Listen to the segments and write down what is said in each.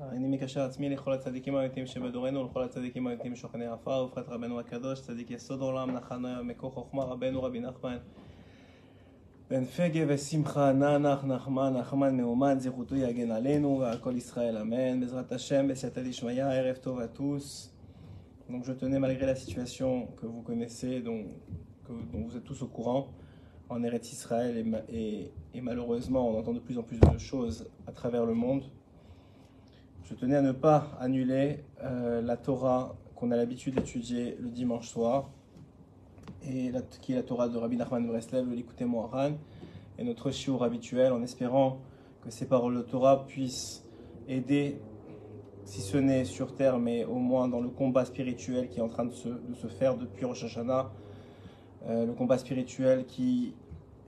אני מקשר עצמי לכל הצדיקים האמיתיים שבדורנו ולכל הצדיקים האמיתיים שוכני עפר ובפרט רבנו הקדוש צדיק יסוד עולם נחניה מקור חוכמה רבנו רבי נחמן בן פגה ושמחה נח נחמן נחמן מאומן זכותו יגן עלינו ועל כל ישראל אמן בעזרת השם בסייעתא דשמיא ערב טוב à tous donc je tenais malgré la situation que vous connaissez dont, que, dont vous êtes tous au courant en Eretz Israël et, et, et malheureusement on entend de plus en plus de choses à travers le monde je tenais à ne pas annuler euh, la Torah qu'on a l'habitude d'étudier le dimanche soir, et qui est la Torah de Rabbi Nachman Breslev, le Likuté Moharan, et notre shiur habituel, en espérant que ces paroles de Torah puissent aider, si ce n'est sur terre, mais au moins dans le combat spirituel qui est en train de se, de se faire depuis Rosh Hashanah, euh, le combat spirituel qui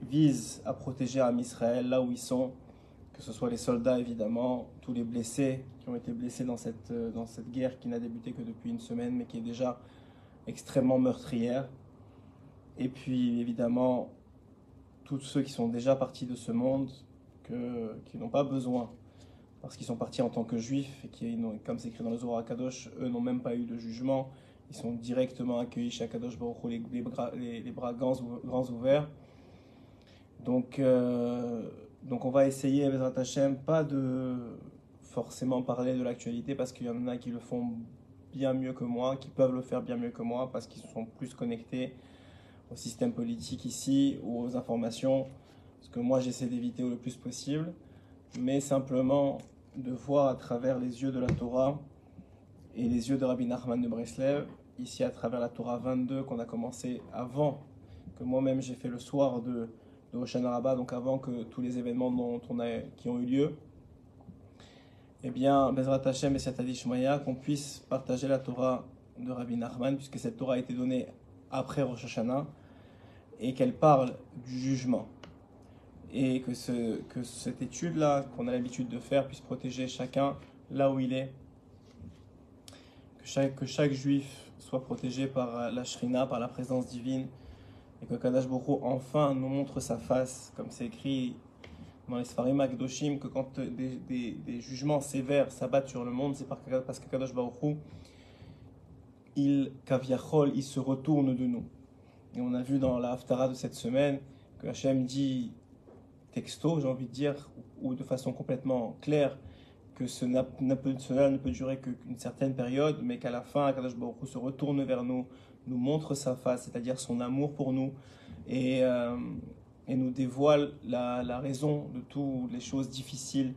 vise à protéger Am Israël là où ils sont, que ce soit les soldats évidemment, tous les blessés qui ont été blessés dans cette, euh, dans cette guerre qui n'a débuté que depuis une semaine mais qui est déjà extrêmement meurtrière. Et puis évidemment tous ceux qui sont déjà partis de ce monde, que, qui n'ont pas besoin, parce qu'ils sont partis en tant que juifs et qui, comme c'est écrit dans le Zohar Kadosh, eux n'ont même pas eu de jugement, ils sont directement accueillis chez Akadosh Baruch les, bras, les bras grands, grands ouverts. Donc, euh, donc on va essayer, Bezrat Hashem, pas de forcément parler de l'actualité parce qu'il y en a qui le font bien mieux que moi, qui peuvent le faire bien mieux que moi parce qu'ils sont plus connectés au système politique ici ou aux informations, ce que moi j'essaie d'éviter le plus possible, mais simplement de voir à travers les yeux de la Torah et les yeux de Rabbi Nachman de Breslev, ici à travers la Torah 22 qu'on a commencé avant que moi-même j'ai fait le soir de de Hoshana Rabbah, donc avant que tous les événements dont on a, qui ont eu lieu, eh bien, Bezrat Hashem et Siatadi Shmaya, qu'on puisse partager la Torah de Rabbi Nachman, puisque cette Torah a été donnée après Rosh Hashanah, et qu'elle parle du jugement. Et que, ce, que cette étude-là, qu'on a l'habitude de faire, puisse protéger chacun là où il est. Que chaque, que chaque juif soit protégé par la Shrina, par la présence divine, et que Kadash Boko enfin nous montre sa face, comme c'est écrit dans les Sfarim Akdoshim, que quand des, des, jugements sévères s'abattent sur le monde, c'est parce que Kadash Baruch il, kaviachol, il se retourne de nous. Et on a vu dans la Haftara de cette semaine que Hachem dit texto, j'ai envie de dire, ou de façon complètement claire, que ce cela ne peut durer qu'une certaine période, mais qu'à la fin, Kadash Baruch se retourne vers nous, nous montre sa face, c'est-à-dire son amour pour nous, et, euh, et nous dévoile la, raison de toutes les choses difficiles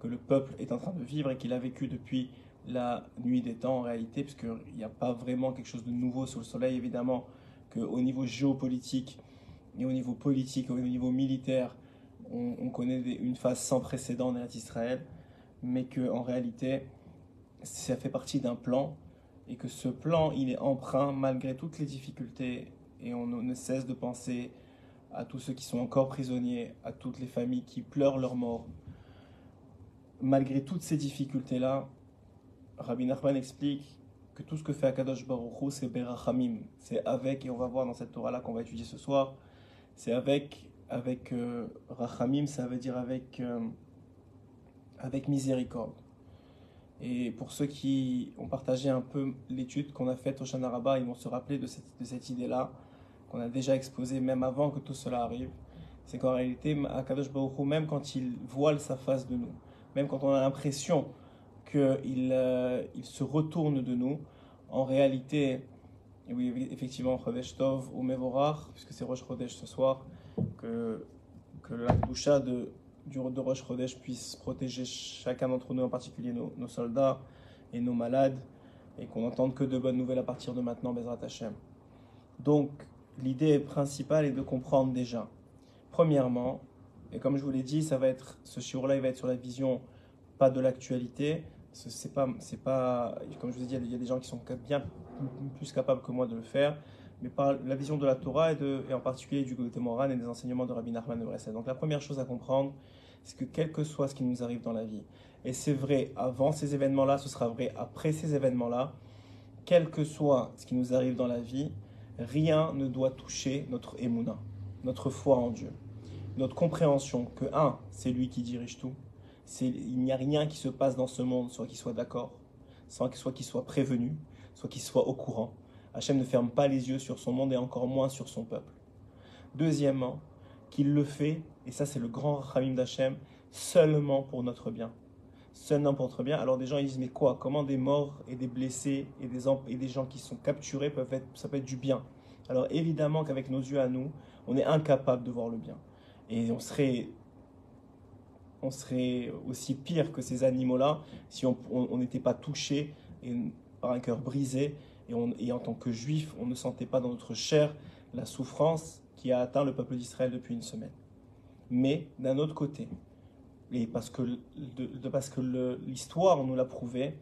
que le peuple est en train de vivre et qu'il a vécu depuis la nuit des temps en réalité, puisqu'il n'y a pas vraiment quelque chose de nouveau sous le soleil, évidemment, qu'au niveau géopolitique et au niveau politique, au niveau militaire, on, on connaît une phase sans précédent en Israël, mais qu'en réalité, ça fait partie d'un plan et que ce plan, il est emprunt malgré toutes les difficultés et on ne cesse de penser à tous ceux qui sont encore prisonniers, à toutes les familles qui pleurent leur mort. Malgré toutes ces difficultés-là, Rabbi Nachman explique que tout ce que fait Akadosh Baruch Hu, c'est Berachamim. C'est avec, et on va voir dans cette Torah-là qu'on va étudier ce soir, c'est avec, avec euh, Rachamim, ça veut dire avec, euh, avec miséricorde. Et pour ceux qui ont partagé un peu l'étude qu'on a faite au Shanaraba, ils vont se rappeler de cette, de cette idée-là, qu'on a déjà exposée même avant que tout cela arrive. C'est qu'en réalité, Akadosh Baruch Hu, même quand il voile sa face de nous, même quand on a l'impression qu'il euh, il se retourne de nous, en réalité, et oui, effectivement, Chodesh Tov ou Mevorach, puisque c'est Rosh Chodesh ce soir, que, que la boucha de du de Rosh puisse protéger chacun d'entre nous, en particulier nos, nos, soldats et nos malades, et qu'on n'entende que de bonnes nouvelles à partir de maintenant, Bezrat Hashem. Donc, l'idée principale est de comprendre déjà. Premièrement, et comme je vous l'ai dit, ça va être, ce shiur-là, il va être sur la vision, pas de l'actualité. C'est pas, c'est pas, comme je vous ai dit, il y a des gens qui sont bien plus capables que moi de le faire mais par la vision de la Torah et, en particulier du Goethe Moran et des enseignements de Rabbi Nachman de Bresed. Donc la première chose à comprendre, c'est que quel que soit ce qui nous arrive dans la vie, et c'est vrai avant ces événements-là, ce sera vrai après ces événements-là, quel que soit ce qui nous arrive dans la vie, rien ne doit toucher notre émouna, notre foi en Dieu, notre compréhension que, un, c'est lui qui dirige tout, il n'y a rien qui se passe dans ce monde, soit qu'il soit d'accord, soit qu'il soit prévenu, soit qu'il soit au courant. Hachem ne ferme pas les yeux sur son monde et encore moins sur son peuple. Deuxièmement, qu'il le fait, et ça c'est le grand Rachamim d'Hachem, seulement pour notre bien. Pour notre bien. Alors des gens ils disent mais quoi? Comment des morts et des blessés et des, et des gens qui sont capturés peuvent être, ça peut être du bien? Alors évidemment qu'avec nos yeux à nous, on est incapable de voir le bien. Et on serait, on serait aussi pire que ces animaux-là si on n'était pas touché par un cœur brisé et, et en tant que juif, on ne sentait pas dans notre chair la souffrance qui a atteint le peuple d'Israël depuis une semaine. Mais d'un autre côté, et parce que, de, parce que l'histoire nous l'a prouvé,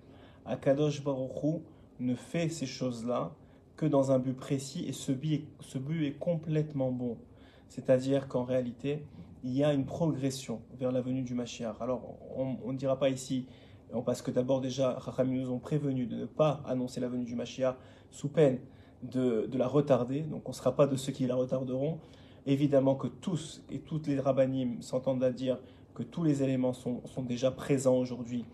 Akadosh Baruch ne fait ces choses-là que dans un but précis et ce but est, ce but est complètement bon. C'est-à-dire qu'en réalité, il y a une progression vers la venue du Mashiach. Alors, on ne dira pas ici, parce que d'abord déjà, Racham nous ont prévenu de ne pas annoncer la venue du Mashiach sous peine de, la retarder, donc on ne sera pas de ceux qui la retarderont. Évidemment que tous et toutes les rabbinim s'entendent à dire que tous les éléments sont, déjà présents aujourd'hui,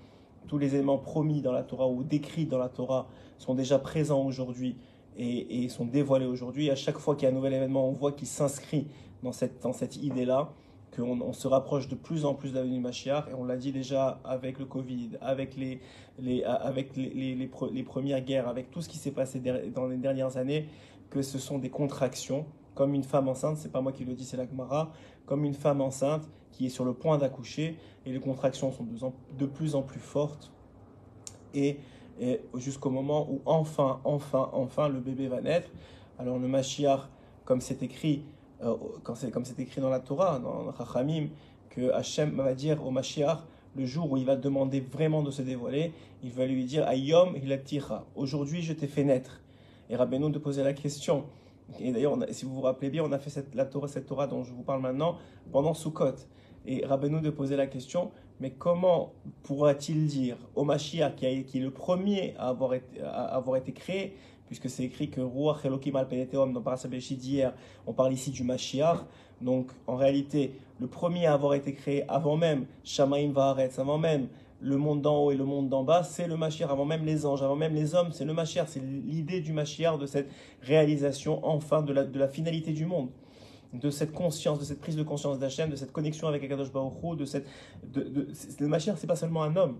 tous les éléments promis dans la Torah ou décrits dans la Torah sont déjà présents aujourd'hui et, sont dévoilés aujourd'hui. À chaque fois qu'il y a un nouvel événement, on voit qu'il s'inscrit dans cette, dans cette idée-là qu'on se rapproche de plus en plus de l'avenue Mashiach, et on l'a dit déjà avec le Covid, avec, les, les, avec les, les, premières guerres, avec tout ce qui s'est passé dans les dernières années, que ce sont des contractions, comme une femme enceinte, c'est pas moi qui le dis, c'est la Gemara, comme une femme enceinte qui est sur le point d'accoucher, et les contractions sont de, plus en plus fortes, et, jusqu'au moment où enfin, enfin, enfin, le bébé va naître. Alors le Mashiach, comme c'est écrit, euh, comme c'est écrit dans la Torah, dans Chachamim, que Hachem va dire au Mashiach, le jour où il va demander vraiment de se dévoiler, il va lui dire Ayom hilatira, aujourd'hui je t'ai fait naître. Et Rabbeinu de poser la question. Et d'ailleurs, si vous vous rappelez bien, on a fait cette, la Torah, cette Torah dont je vous parle maintenant pendant Sukkot. Et Rabbeinu de poser la question mais comment pourra-t-il dire au Mashiach, qui, est le premier à avoir été, à avoir été créé, puisque c'est écrit que Ruach Elohim al Peneteom dans Parasabéchi d'hier, on parle ici du Mashiach. Donc en réalité, le premier à avoir été créé avant même Shamaim Vaharetz, avant même le monde d'en haut et le monde d'en bas, c'est le Mashiach, avant même les anges, avant même les hommes, c'est le Mashiach, c'est l'idée du Mashiach, de cette réalisation enfin de la, finalité du monde. De cette conscience, de cette prise de conscience d'Hachem, de cette connexion avec Akadosh Baruch de cette, de, de, le c'est pas seulement un homme,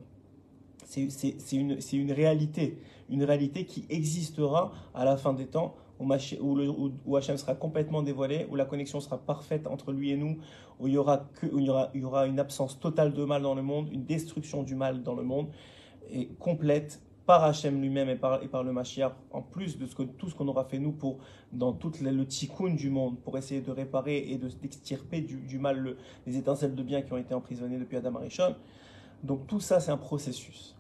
c'est une, une, réalité, une réalité qui existera à la fin des temps, où, le, Hachem sera complètement dévoilé, où la connexion sera parfaite entre lui et nous, où il y aura, une absence totale de mal dans le monde, une destruction du mal dans le monde, et complète par Hachem lui-même et par, le Mashiach, en plus de ce que, tout ce qu'on aura fait nous pour, dans tout le, tikkun du monde, pour essayer de réparer et d'extirper du, du, mal les étincelles de bien qui ont été emprisonnées depuis Adam Arishon. Donc tout ça, c'est un processus.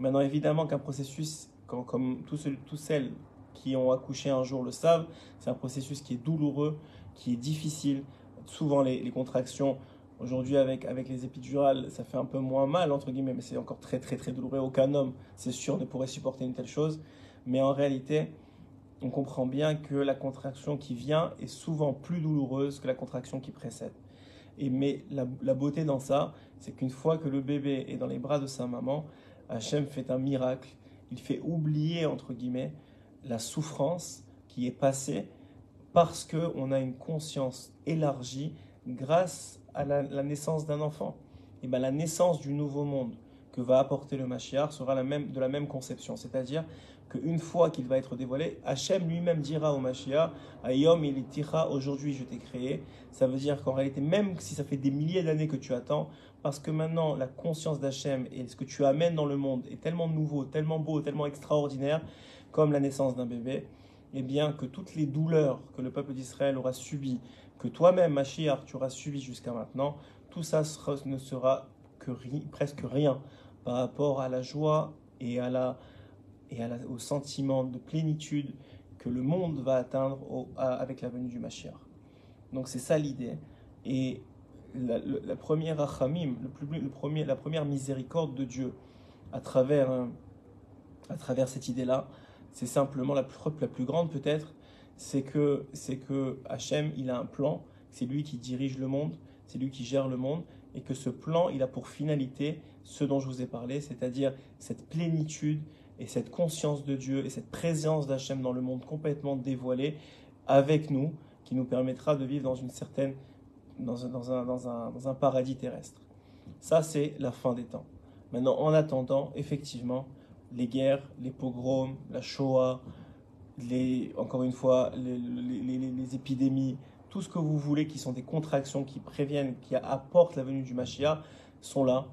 Maintenant, évidemment qu'un processus, comme tous, tous celles qui ont accouché un jour le savent, c'est un processus qui est douloureux, qui est difficile. Souvent, les, contractions, aujourd'hui avec, avec les épidurales, ça fait un peu moins mal, entre guillemets, mais c'est encore très très très douloureux. Aucun homme, c'est sûr, ne pourrait supporter une telle chose. Mais en réalité, on comprend bien que la contraction qui vient est souvent plus douloureuse que la contraction qui précède. Et mais la, la beauté dans ça, c'est qu'une fois que le bébé est dans les bras de sa maman, Hachem fait un miracle. Il fait oublier, entre guillemets, la souffrance qui est passée parce qu'on a une conscience élargie grâce à la, naissance d'un enfant. Et bien la naissance du nouveau monde que va apporter le Mashiach sera la même, de la même conception. C'est-à-dire qu'une fois qu'il va être dévoilé, Hachem lui-même dira au Mashiach, Ayom il tira, aujourd'hui je t'ai créé. Ça veut dire qu'en réalité, même si ça fait des milliers d'années que tu attends, parce que maintenant la conscience d'Hachem et ce que tu amènes dans le monde est tellement nouveau, tellement beau, tellement extraordinaire, comme la naissance d'un bébé, eh bien que toutes les douleurs que le peuple d'Israël aura subies, que toi-même, Mashiach, tu auras subi jusqu'à maintenant, tout ça ne sera que presque rien par rapport à la joie et, à la, et à au sentiment de plénitude que le monde va atteindre avec la venue du Mashiach. Donc c'est ça l'idée. Et la, première rachamim, le, premier, la première miséricorde de Dieu à travers, à travers cette idée-là, c'est simplement la plus, la plus grande peut-être, c'est que, c'est que Hachem, il a un plan, c'est lui qui dirige le monde, c'est lui qui gère le monde, et que ce plan, il a pour finalité ce dont je vous ai parlé, c'est-à-dire cette plénitude et cette conscience de Dieu et cette présence d'Hachem dans le monde complètement dévoilé avec nous, qui nous permettra de vivre dans une certaine, dans un, dans un, dans un, dans un paradis terrestre. Ça, c'est la fin des temps. Maintenant, en attendant, effectivement, les guerres, les pogroms, la Shoah, encore une fois, les, épidémies, tout ce que vous voulez qui sont des contractions qui préviennent, qui apportent la venue du Mashiach, sont là.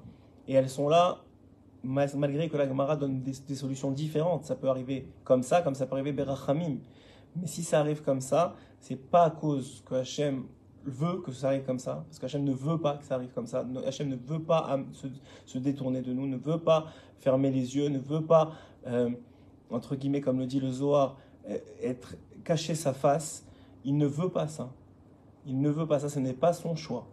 Et elles sont là malgré que la Gemara donne des, solutions différentes. Ça peut arriver comme ça, comme ça peut arriver Berachamim. Mais si ça arrive comme ça, c'est pas à cause que Hachem veut que ça arrive comme ça, parce qu'Hachem ne veut pas que ça arrive comme ça. Hachem ne veut pas se, détourner de nous, ne veut pas fermer les yeux, ne veut pas, euh, entre guillemets, comme le dit le Zohar, euh, être cacher sa face. Il ne veut pas ça. Il ne veut pas ça, ce n'est pas son choix.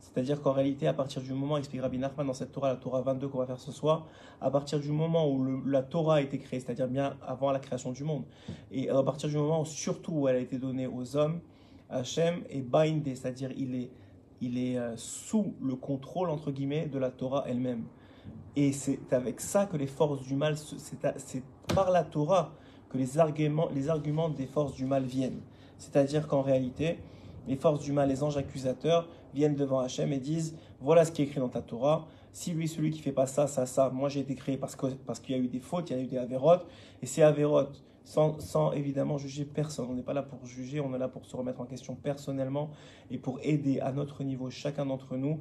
C'est-à-dire qu'en réalité, à partir du moment, explique Rabbi Nachman dans cette Torah, la Torah 22 qu'on va faire ce soir, à partir du moment où la Torah a été créée, c'est-à-dire bien avant la création du monde, et à partir du moment surtout où elle a été donnée aux hommes, Hachem est bindé, c'est-à-dire il est, il est euh, sous le contrôle, entre guillemets, de la Torah elle-même. Et c'est avec ça que les forces du mal, c'est par la Torah que les arguments, les arguments des forces du mal viennent. C'est-à-dire qu'en réalité, les forces du mal, les anges accusateurs, viennent devant Hachem et disent voilà ce qui est écrit dans ta Torah. Si lui, celui qui fait pas ça, ça, ça, moi j'ai été créé parce qu'il parce y a eu des fautes, il y a eu des avérotes, et ces avérotes, sans, évidemment juger personne. On n'est pas là pour juger, on est là pour se remettre en question personnellement et pour aider à notre niveau chacun d'entre nous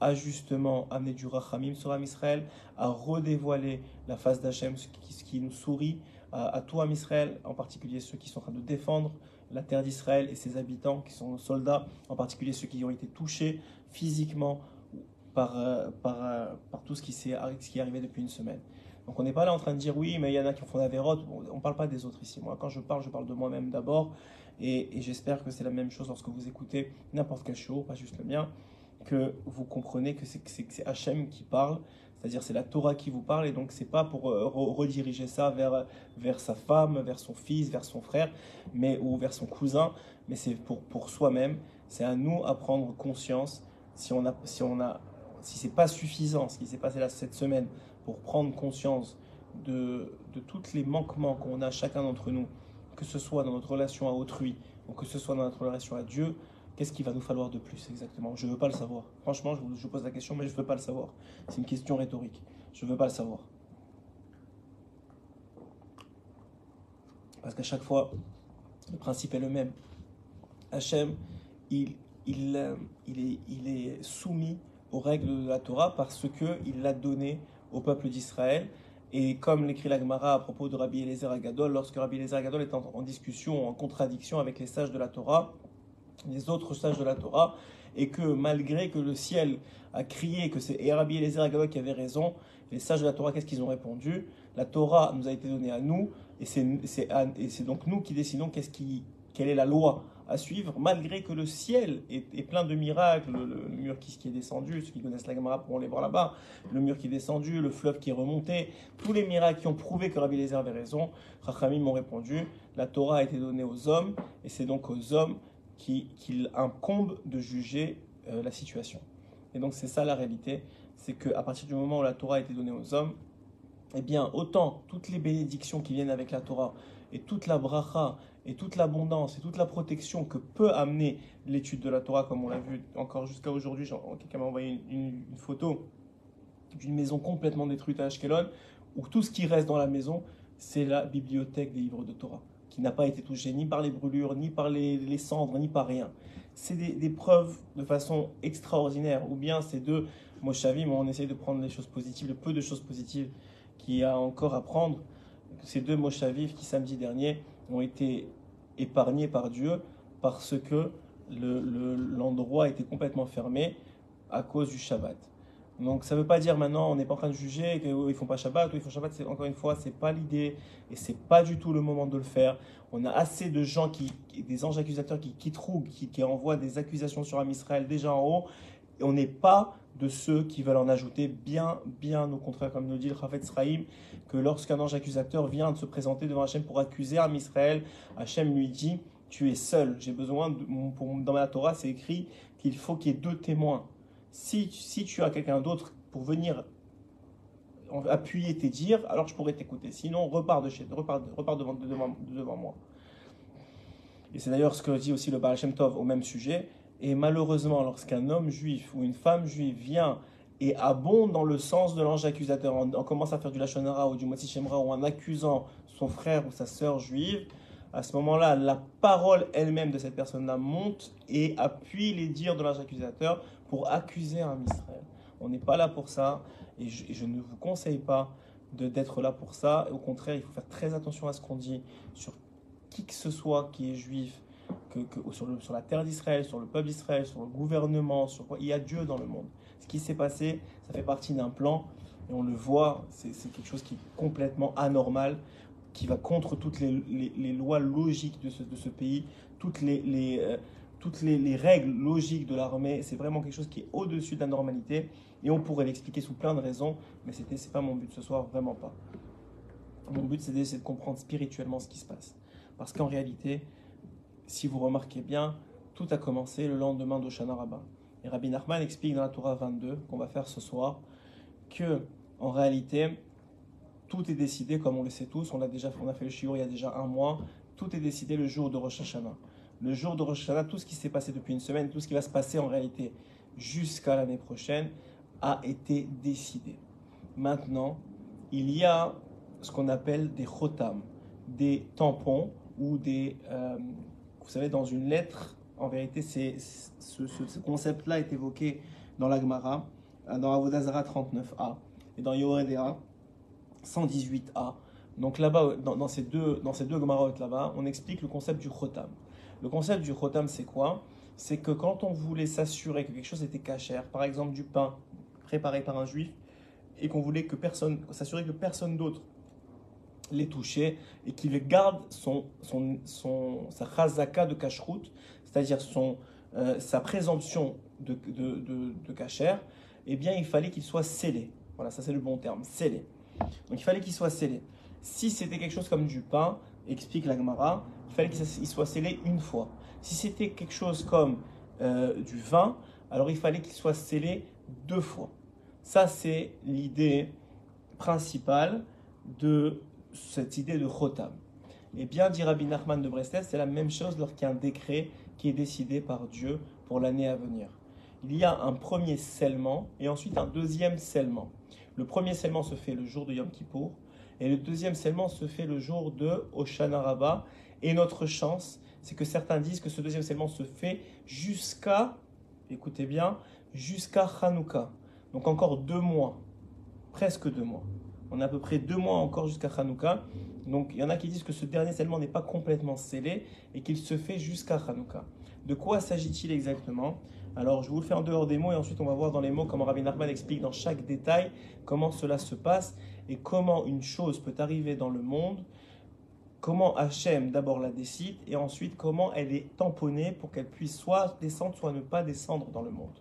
à justement amener du rachamim sur Am Israël, à redévoiler la face d'Hachem, ce qui, nous sourit, à, tout Am Israël, en particulier ceux qui sont en train de défendre la terre d'Israël et ses habitants qui sont soldats, en particulier ceux qui ont été touchés physiquement par, euh, euh, tout ce qui, ce qui est arrivé depuis une semaine. Donc on n'est pas là en train de dire oui, mais il y en a qui ont fait la vérote. On ne parle pas des autres ici. Moi, quand je parle, je parle de moi-même d'abord. Et, j'espère que c'est la même chose lorsque vous écoutez n'importe quel show, pas juste le mien, que vous comprenez que c'est Hachem qui parle c'est-à-dire c'est la Torah qui vous parle et donc c'est pas pour euh, rediriger ça vers, vers sa femme, vers son fils, vers son frère, mais ou vers son cousin, mais c'est pour, pour soi-même. C'est à nous à prendre conscience si on a si on a si c'est pas suffisant ce qui s'est passé là cette semaine pour prendre conscience de, tous les manquements qu'on a chacun d'entre nous, que ce soit dans notre relation à autrui ou que ce soit dans notre relation à Dieu, Qu'est-ce qu'il va nous falloir de plus exactement? Je ne veux pas le savoir. Franchement, je vous pose la question, mais je ne veux pas le savoir. C'est une question rhétorique. Je ne veux pas le savoir. Parce qu'à chaque fois, le principe est le même. Hachem, il, euh, est, il est soumis aux règles de la Torah parce qu'il l'a donné au peuple d'Israël. Et comme l'écrit la Gemara à propos de Rabbi Eliezer Agadol, lorsque Rabbi Eliezer Agadol est en, en discussion, en contradiction avec les sages de la Torah, les autres sages de la Torah, et que malgré que le ciel a crié que c'est Rabbi Eliezer Agadol qui avait raison, les sages de la Torah, qu'est-ce qu'ils ont répondu? La Torah nous a été donnée à nous, et c'est donc nous qui décidons qu'est-ce qui, quelle est la loi à suivre, malgré que le ciel est, plein de miracles, le, mur qui, est descendu, ceux qui connaissent la Gemara pourront les voir là-bas, le mur qui est descendu, le fleuve qui est remonté, tous les miracles qui ont prouvé que Rabbi Eliezer avait raison, Rachamim m'ont répondu, la Torah a été donnée aux hommes, et c'est donc aux hommes qu'il incombe de juger euh, la situation. Et donc c'est ça la réalité, c'est qu'à partir du moment où la Torah a été donnée aux hommes, eh bien autant toutes les bénédictions qui viennent avec la Torah et toute la bracha et toute l'abondance et toute la protection que peut amener l'étude de la Torah, comme on l'a vu encore jusqu'à aujourd'hui, quelqu'un m'a envoyé une, photo d'une maison complètement détruite à Ashkelon, où tout ce qui reste dans la maison, c'est la bibliothèque des livres de Torah qui n'a pas été touché ni par les brûlures, ni par les, cendres, ni par rien. C'est des, preuves de façon extraordinaire. Ou bien ces deux Moshavim, on essaye de prendre les choses positives, le peu de choses positives qu'il y a encore à prendre. Ces deux Moshavim qui samedi dernier ont été épargnés par Dieu parce que l'endroit était complètement fermé à cause du Shabbat. Donc ça ne veut pas dire maintenant on n'est pas en train de juger qu'ils ne font pas Shabbat ou ils font Shabbat. Encore une fois, c'est pas l'idée et c'est pas du tout le moment de le faire. On a assez de gens qui, des anges accusateurs qui, qui trouvent, qui, qui, envoient des accusations sur Am Israël déjà en haut. Et on n'est pas de ceux qui veulent en ajouter, bien, bien au contraire, comme nous dit le Rafet Sraïm, que lorsqu'un ange accusateur vient de se présenter devant Hachem pour accuser Am Israël, Hachem lui dit Tu es seul, j'ai besoin, de, dans ma Torah c'est écrit qu'il faut qu'il y ait deux témoins Si, si tu as quelqu'un d'autre pour venir appuyer tes dires, alors je pourrais t'écouter. Sinon, repars, de chez, repars, repars devant, devant, devant moi. Et c'est d'ailleurs ce que dit aussi le Baal Shem Tov au même sujet. Et malheureusement, lorsqu'un homme juif ou une femme juive vient et abonde dans le sens de l'ange accusateur, on, commence à faire du Lachonara ou du Motsi Shemra ou en accusant son frère ou sa sœur juive, à ce moment-là, la parole elle-même de cette personne-là monte et appuie les dires de l'ange accusateur pour accuser un Israël. On n'est pas là pour ça et je, ne vous conseille pas d'être là pour ça. Au contraire, il faut faire très attention à ce qu'on dit sur qui que ce soit qui est juif, que, sur, la terre d'Israël, sur le peuple d'Israël, sur le gouvernement, il y a Dieu dans le monde. Ce qui s'est passé, ça fait partie d'un plan et on le voit, c'est quelque chose qui est complètement anormal, qui va contre toutes les, les, lois logiques de ce, pays, toutes les, les euh, toutes les, règles logiques de l'armée. C'est vraiment quelque chose qui est au-dessus de la normalité et on pourrait l'expliquer sous plein de raisons, mais ce n'est pas mon but ce soir, vraiment pas. Mon but, c'est d'essayer de comprendre spirituellement ce qui se passe. Parce qu'en réalité, si vous remarquez bien, tout a commencé le lendemain d'Oshana Rabbah. Et Rabbi Nachman explique dans la Torah 22, qu'on va faire ce soir, que en réalité, tout est décidé, comme on le sait tous, on a déjà on a fait le shiur il y a déjà un mois, tout est décidé le jour de Rosh Hashanah. Le jour de Rosh Hashanah, tout ce qui s'est passé depuis une semaine, tout ce qui va se passer en réalité jusqu'à l'année prochaine, a été décidé. Maintenant, il y a ce qu'on appelle des chotam, des tampons ou des... Euh, vous savez, dans une lettre, en vérité, c'est, ce, concept-là est évoqué dans l'Agmara, euh, dans Avodazara 39a et dans Yoredea 118a. Donc là-bas, dans, ces deux, dans ces deux là-bas, on explique le concept du chotam. Le concept du chotam, c'est quoi? C'est que quand on voulait s'assurer que quelque chose était cachère, par exemple du pain préparé par un juif, et qu'on voulait que personne, s'assurer que personne d'autre les touchait et qu'il garde son, son, son, sa chazaka de kashrut, c'est-à-dire son, euh, sa présomption de, de, de, kasher, eh bien il fallait qu'il soit scellé. Voilà, ça c'est le bon terme, scellé. Donc il fallait qu'il soit scellé. Si c'était quelque chose comme du pain, explique la Gemara, il fallait qu'il soit scellé une fois. Si c'était quelque chose comme euh, du vin, alors il fallait qu'il soit scellé deux fois. Ça, c'est l'idée principale de cette idée de Chotam. Et bien, dit Rabbi Nachman de Breslev, c'est la même chose lorsqu'il y a un décret qui est décidé par Dieu pour l'année à venir. Il y a un premier scellement et ensuite un deuxième scellement. Le premier scellement se fait le jour de Yom Kippour et le deuxième scellement se fait le jour de Oshana Rabbah. Et notre chance, c'est que certains disent que ce deuxième scellement se fait jusqu'à, écoutez bien, jusqu'à Hanouka. Donc encore deux mois, presque deux mois. On a à peu près deux mois encore jusqu'à Hanouka. Donc il y en a qui disent que ce dernier scellement n'est pas complètement scellé et qu'il se fait jusqu'à Hanouka. De quoi s'agit-il exactement? Alors je vous le fais en dehors des mots et ensuite on va voir dans les mots comment Rabbi Nachman explique dans chaque détail comment cela se passe et comment une chose peut arriver dans le monde, comment Hachem d'abord la décide et ensuite comment elle est tamponnée pour qu'elle puisse soit descendre, soit ne pas descendre dans le monde.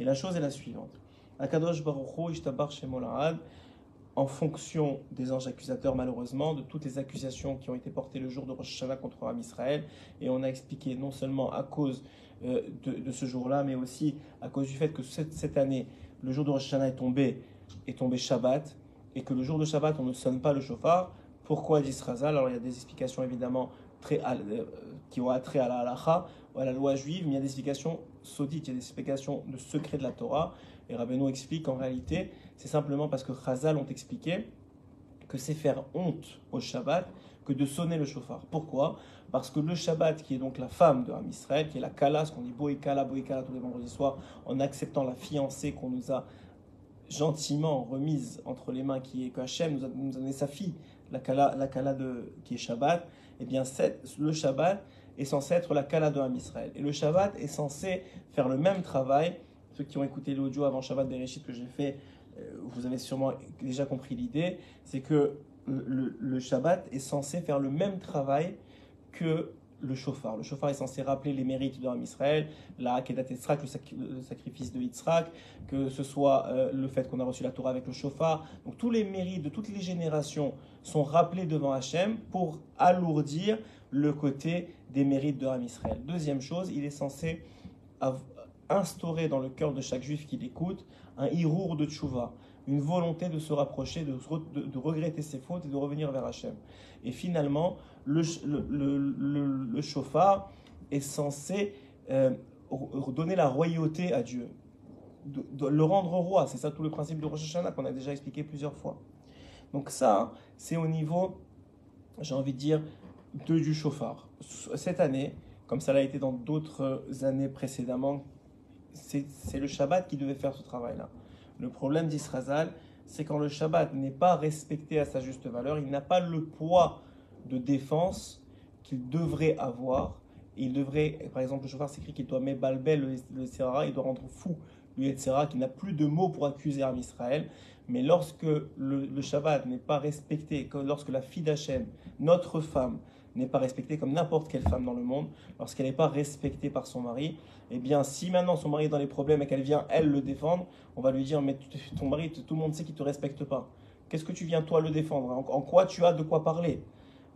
Et la chose est la suivante. Akadosh Baruch Shemolahad, en fonction des anges accusateurs, malheureusement, de toutes les accusations qui ont été portées le jour de Rosh Hashanah contre Ram Israël. Et on a expliqué non seulement à cause euh, de, ce jour-là, mais aussi à cause du fait que cette, année, le jour de Rosh Hashanah est tombé, est tombé Shabbat, et que le jour de Shabbat, on ne sonne pas le chauffard. Pourquoi dit Razal? Alors il y a des explications évidemment très, euh, qui ont attrait à la halacha, à la loi juive, mais il y a des explications saudites, il y a des explications de secret de la Torah. Et Rabbeinu explique qu'en réalité, c'est simplement parce que Chazal ont expliqué que c'est faire honte au Shabbat que de sonner le chauffard. Pourquoi? Parce que le Shabbat, qui est donc la femme de Ham Israël, qui est la Kala, ce qu'on dit Boïkala, Boïkala tous les vendredis soirs, en acceptant la fiancée qu'on nous a gentiment remise entre les mains, qui est que Hachem nous a, donné sa fille, la Kala, la Kala de, qui est Shabbat, et eh bien le Shabbat est censé être la Kala de Ham Israël. Et le Shabbat est censé faire le même travail ceux qui ont écouté l'audio avant Shabbat Bereshit que j'ai fait, vous avez sûrement déjà compris l'idée, c'est que le, Shabbat est censé faire le même travail que le chauffard. Le chauffard est censé rappeler les mérites de Israël, la Kedat Yitzhak, le, sacrifice de Yitzhak, que ce soit euh, le fait qu'on a reçu la Torah avec le chauffard. Donc tous les mérites de toutes les générations sont rappelés devant Hachem pour alourdir le côté des mérites de Israël. Deuxième chose, il est censé instaurer dans le cœur de chaque juif qui l'écoute un hirour de tchouva, une volonté de se rapprocher, de, regretter ses fautes et de revenir vers Hachem. Et finalement, le, le, chauffard est censé euh, donner la royauté à Dieu, de, le rendre roi. C'est ça tout le principe de Rosh Hashanah qu'on a déjà expliqué plusieurs fois. Donc ça, c'est au niveau, j'ai envie de dire, du chauffard. Cette année, comme ça l'a été dans d'autres années précédemment, c'est le Shabbat qui devait faire ce travail-là. Le problème d'Israël, c'est quand le Shabbat n'est pas respecté à sa juste valeur, il n'a pas le poids de défense qu'il devrait avoir. Il devrait, par exemple, le chauffard s'écrit qu'il doit mettre balbel le, le il doit rendre fou le Yetzera, qui n'a plus de mots pour accuser Israël. Mais lorsque le, Shabbat n'est pas respecté, lorsque la fille d'Hachem, notre femme, n'est pas respectée comme n'importe quelle femme dans le monde, lorsqu'elle n'est pas respectée par son mari, eh bien, si maintenant son mari est dans les problèmes et qu'elle vient, elle, le défendre, on va lui dire, mais ton mari, tout le monde sait qu'il ne te respecte pas. Qu'est-ce que tu viens, toi, le défendre? En, quoi tu as de quoi parler?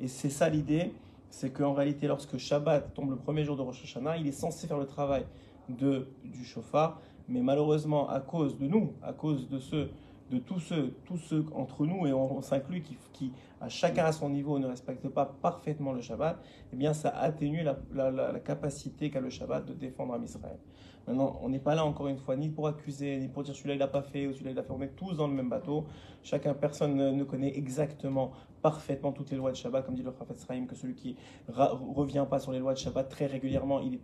Et c'est ça l'idée, c'est qu'en réalité, lorsque Shabbat tombe le premier jour de Rosh Hashanah, il est censé faire le travail de, du chauffard, mais malheureusement, à cause de nous, à cause de ceux de tous ceux, tous ceux entre nous, et on, s'inclut, qui, à chacun à son niveau, ne respectent pas parfaitement le Shabbat, eh bien, ça atténue la, la, capacité qu'a le Shabbat de défendre un Israël. Maintenant, on n'est pas là, encore une fois, ni pour accuser, ni pour dire celui-là il n'a pas fait, ou celui-là il a fait. On est tous dans le même bateau. Chacun, personne ne, connaît exactement, parfaitement toutes les lois de Shabbat, comme dit le Prophet Sraim, que celui qui ne revient pas sur les lois de Shabbat très régulièrement, il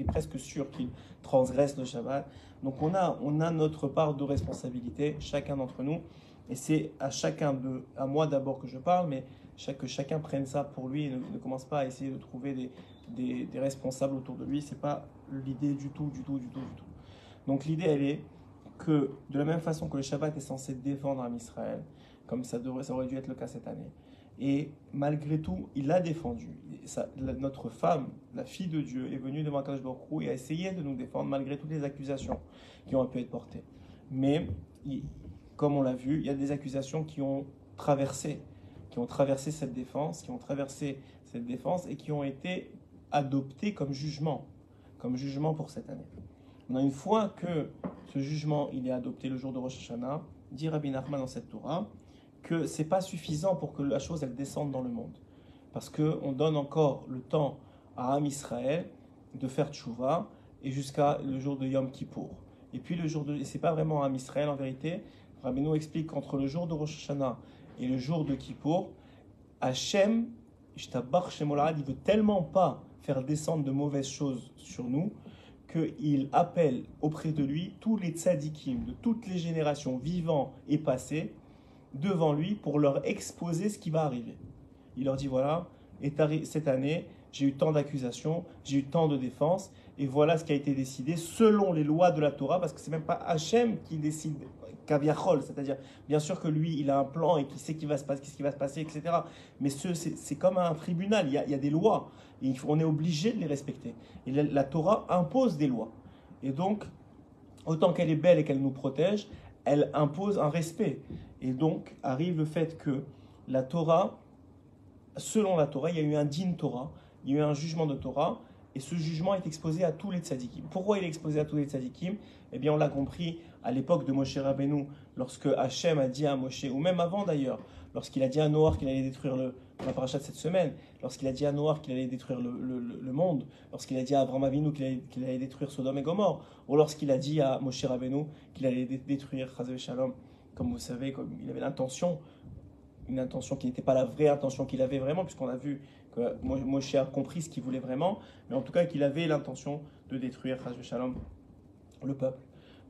est presque sûr qu'il transgresse le Shabbat. Donc on a, on a notre part de responsabilité, chacun d'entre nous. Et c'est à chacun de, à moi d'abord que je parle, mais que chacun prenne ça pour lui et ne, commence pas à essayer de trouver des, des, responsables autour de lui. C'est pas l'idée du tout, du tout, du tout, du tout. Donc l'idée, elle est que de la même façon que le Shabbat est censé défendre un Israël, comme ça, devrait, ça aurait dû être le cas cette année, et malgré tout, il l'a défendu. notre femme, la fille de Dieu, est venue devant Akash Baruch et a essayé de nous défendre malgré toutes les accusations qui ont pu être portées. Mais, comme on l'a vu, il y a des accusations qui ont traversé, qui ont traversé cette défense, qui ont traversé cette défense et qui ont été adoptées comme jugement, comme jugement pour cette année. A une fois que ce jugement il est adopté le jour de Rosh Hashanah, dit Rabbi Nachman dans cette Torah, que c'est pas suffisant pour que la chose elle descende dans le monde. Parce qu'on donne encore le temps à Am Israël de faire tchouva et jusqu'à le jour de Yom Kippour. Et puis le jour de. C'est pas vraiment Am Israël en vérité. Rabbeinu explique qu'entre le jour de Rosh Hashanah et le jour de Kippour, Hachem, Shemolad, il veut tellement pas faire descendre de mauvaises choses sur nous qu'il appelle auprès de lui tous les tzadikim de toutes les générations vivants et passées devant lui pour leur exposer ce qui va arriver. Il leur dit voilà, cette année, j'ai eu tant d'accusations, j'ai eu tant de défenses, et voilà ce qui a été décidé selon les lois de la Torah, parce que c'est même pas Hachem qui décide Kaviachol, c'est-à-dire, bien sûr que lui, il a un plan et qu'il sait qui va se passer, qu'est-ce qui va se passer, etc. Mais c'est comme un tribunal, il y, a, des lois, on est obligé de les respecter. Et la Torah impose des lois. Et donc, autant qu'elle est belle et qu'elle nous protège, elle impose un respect. Et donc arrive le fait que la Torah, selon la Torah, il y a eu un din Torah, il y a eu un jugement de Torah, et ce jugement est exposé à tous les tzadikim. Pourquoi il est exposé à tous les tzadikim? Eh bien, on l'a compris à l'époque de Moshe Rabbeinu, lorsque Hachem a dit à Moshe, ou même avant d'ailleurs, lorsqu'il a dit à Noir qu'il allait détruire la paracha de cette semaine, lorsqu'il a dit à Noir qu'il allait détruire le, monde, lorsqu'il a dit à Abraham Avinu qu'il allait, détruire Sodome et Gomorre, ou lorsqu'il a dit à Moshe Rabbeinu qu'il allait détruire Chazav Shalom, comme vous savez, comme il avait l'intention, une intention qui n'était pas la vraie intention qu'il avait vraiment, puisqu'on a vu que Moshe a compris ce qu'il voulait vraiment, mais en tout cas qu'il avait l'intention de détruire Shalom, le peuple.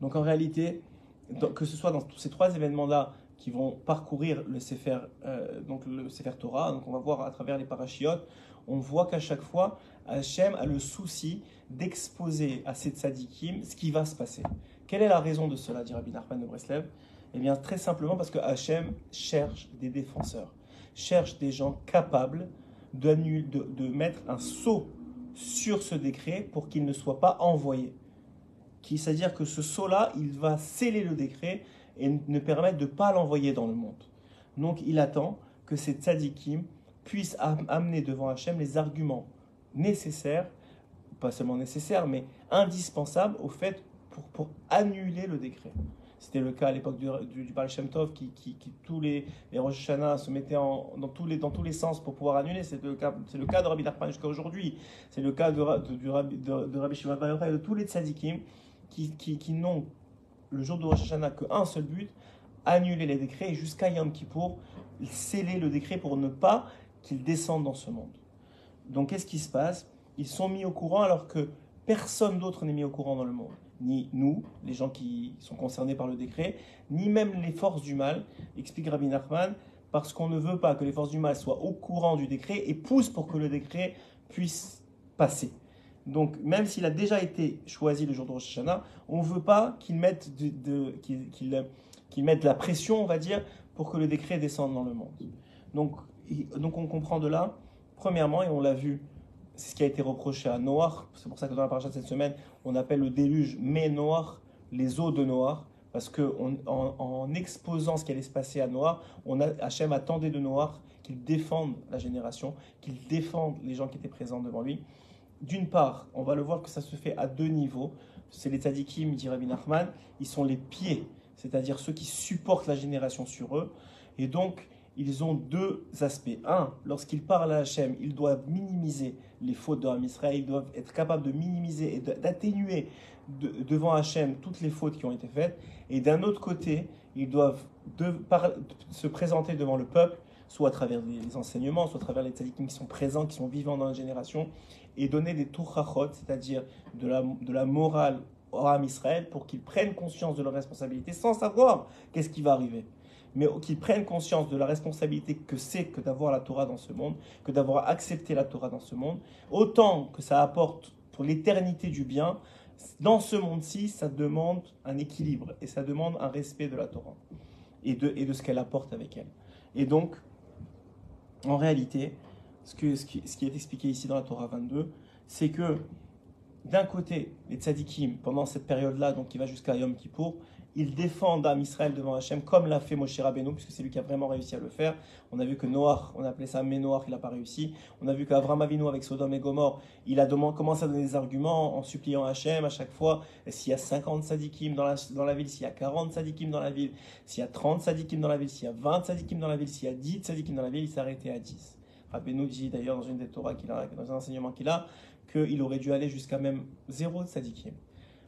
Donc en réalité, que ce soit dans tous ces trois événements-là, qui vont parcourir le Sefer, euh, donc le Sefer Torah. Donc on va voir à travers les parachiotes, on voit qu'à chaque fois, Hachem a le souci d'exposer à ces tzadikim ce qui va se passer. Quelle est la raison de cela, dit Rabbi Nachman de Breslev? Eh bien, très simplement parce que Hachem cherche des défenseurs, cherche des gens capables de, mettre un sceau sur ce décret pour qu'il ne soit pas envoyé. C'est-à-dire que ce sceau-là, il va sceller le décret et ne permettre de ne pas l'envoyer dans le monde. Donc il attend que ces tzadikim puissent amener devant Hachem les arguments nécessaires pas seulement nécessaire, mais indispensable au fait pour, pour annuler le décret. C'était le cas à l'époque du, du, Baal Shem Tov qui, qui, tous les, les Rosh Hashanah se mettaient en, dans, tous les, sens pour pouvoir annuler. C'est le cas, c'est le cas de Rabbi Nachman jusqu'à aujourd'hui. C'est le cas de, Rabbi, de, Shimon et de tous les tzadikim qui, qui, n'ont le jour de Rosh Hashanah qu'un seul but, annuler les décrets et jusqu'à Yom Kippour, sceller le décret pour ne pas qu'ils descendent dans ce monde. Donc qu'est-ce qui se passe? Ils sont mis au courant alors que personne d'autre n'est mis au courant dans le monde. Ni nous, les gens qui sont concernés par le décret, ni même les forces du mal, explique Rabbi Nachman, parce qu'on ne veut pas que les forces du mal soient au courant du décret et poussent pour que le décret puisse passer. Donc, même s'il a déjà été choisi le jour de Rosh Hashanah, on ne veut pas qu'il mette de, la pression, on va dire, pour que le décret descende dans le monde. Donc, donc on comprend de là, premièrement, et on l'a vu, c'est ce qui a été reproché à Noach, c'est pour ça que dans la paracha de cette semaine, on appelle le déluge mais Noach, les eaux de Noach, parce que en, exposant ce qui allait se passer à Noach, on a, Hachem attendait de Noach qu'il défende la génération, qu'il défende les gens qui étaient présents devant lui. D'une part, on va le voir que ça se fait à deux niveaux. C'est les tzadikim, dit Rabbi Nachman, ils sont les pieds, c'est-à-dire ceux qui supportent la génération sur eux. Et donc, ils ont deux aspects. Un, lorsqu'ils parlent à Hachem, ils doivent minimiser les fautes de Israël, ils doivent être capables de minimiser et d'atténuer de- devant Hachem toutes les fautes qui ont été faites. Et d'un autre côté, ils doivent se présenter devant le peuple, soit à travers les, enseignements, soit à travers les tzadikim qui sont présents, qui sont vivants dans la génération, et donner des tourachot, c'est-à-dire de la, de la morale au Ham Israël, pour qu'ils prennent conscience de leurs responsabilités sans savoir qu'est-ce qui va arriver mais qu'ils prennent conscience de la responsabilité que c'est que d'avoir la Torah dans ce monde, que d'avoir accepté la Torah dans ce monde, autant que ça apporte pour l'éternité du bien, dans ce monde-ci, ça demande un équilibre et ça demande un respect de la Torah et de, ce qu'elle apporte avec elle. Et donc, en réalité, ce qui est expliqué ici dans la Torah 22, c'est que d'un côté, les tzadikim, pendant cette période-là, donc qui va jusqu'à Yom Kippour, ils défendent Am Israël devant Hachem, comme l'a fait Moshe Rabbeinu, puisque c'est lui qui a vraiment réussi à le faire. On a vu que Noach, on appelait ça Ménoach, il n'a pas réussi. On a vu qu'Avram Avinu, avec Sodome et Gomorre, il a commencé à donner des arguments en suppliant Hachem à chaque fois. S'il y a 50 sadikim dans la, dans la ville, s'il y a 40 sadikim dans la ville, s'il y a 30 sadikim dans la ville, s'il y a 20 sadikim dans la ville, s'il y a 10 sadikim dans la ville, il s'est arrêté à 10. Rabbeinu dit d'ailleurs dans une des Torah qu'il a, dans un enseignement qu'il a, qu'il aurait dû aller jusqu'à même zéro sadikim.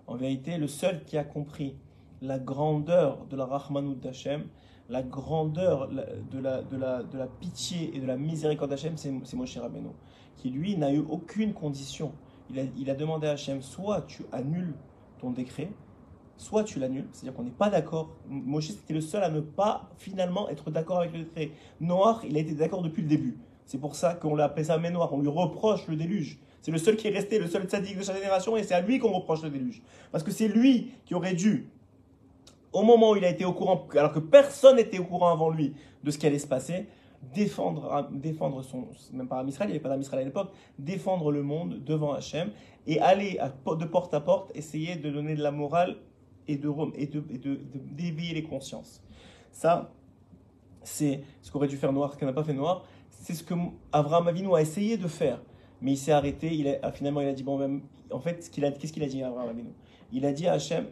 En vérité, le seul qui a compris la grandeur de la Rahmanout d'Hachem, la grandeur de la, de, la, de la pitié et de la miséricorde d'Hachem, c'est Moshe Rabbeinu, qui lui n'a eu aucune condition. Il a, il a demandé à Hachem, soit tu annules ton décret, soit tu l'annules, c'est-à-dire qu'on n'est pas d'accord. Moshe c'était le seul à ne pas finalement être d'accord avec le décret. Noir, il a été d'accord depuis le début. C'est pour ça qu'on l'a appelé ça Noir, on lui reproche le déluge. C'est le seul qui est resté, le seul tzaddik de sa génération, et c'est à lui qu'on reproche le déluge. Parce que c'est lui qui aurait dû, au moment où il a été au courant, alors que personne n'était au courant avant lui de ce qui allait se passer, défendre, défendre son, même pas Israël, il n'y avait pas d'Israël à l'époque, défendre le monde devant Hachem et aller de porte à porte essayer de donner de la morale et de d'éveiller les consciences. Ça, c'est ce qu'aurait dû faire Noir, ce n'a pas fait Noir. C'est ce que Abraham Avinu a essayé de faire, mais il s'est arrêté. Il a, finalement, il a dit bon, même, en fait, qu'est-ce qu'il a dit à Abraham Avinu? Il a dit à Hachem,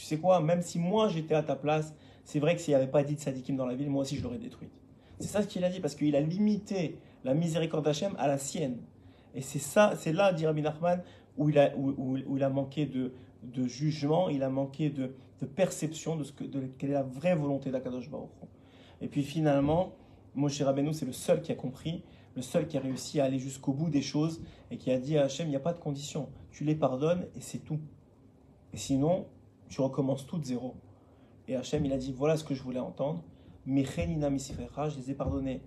tu sais quoi, même si moi j'étais à ta place, c'est vrai que s'il n'y avait pas dit de Sadikim dans la ville, moi aussi je l'aurais détruite. C'est ça ce qu'il a dit, parce qu'il a limité la miséricorde d'Hachem à la sienne. Et c'est ça, c'est là, dit Rabbi Nachman, où il a, manqué de, jugement, il a manqué de, perception de, ce que, quelle est la vraie volonté d'Akadosh Baruch Et puis finalement, Moshe Rabbeinu, c'est le seul qui a compris, le seul qui a réussi à aller jusqu'au bout des choses et qui a dit à Hachem, il n'y a pas de condition, tu les pardonnes et c'est tout. Et sinon, tu recommences tout de zéro. Et Hachem, il a dit, voilà ce que je voulais entendre, je les ai pardonnés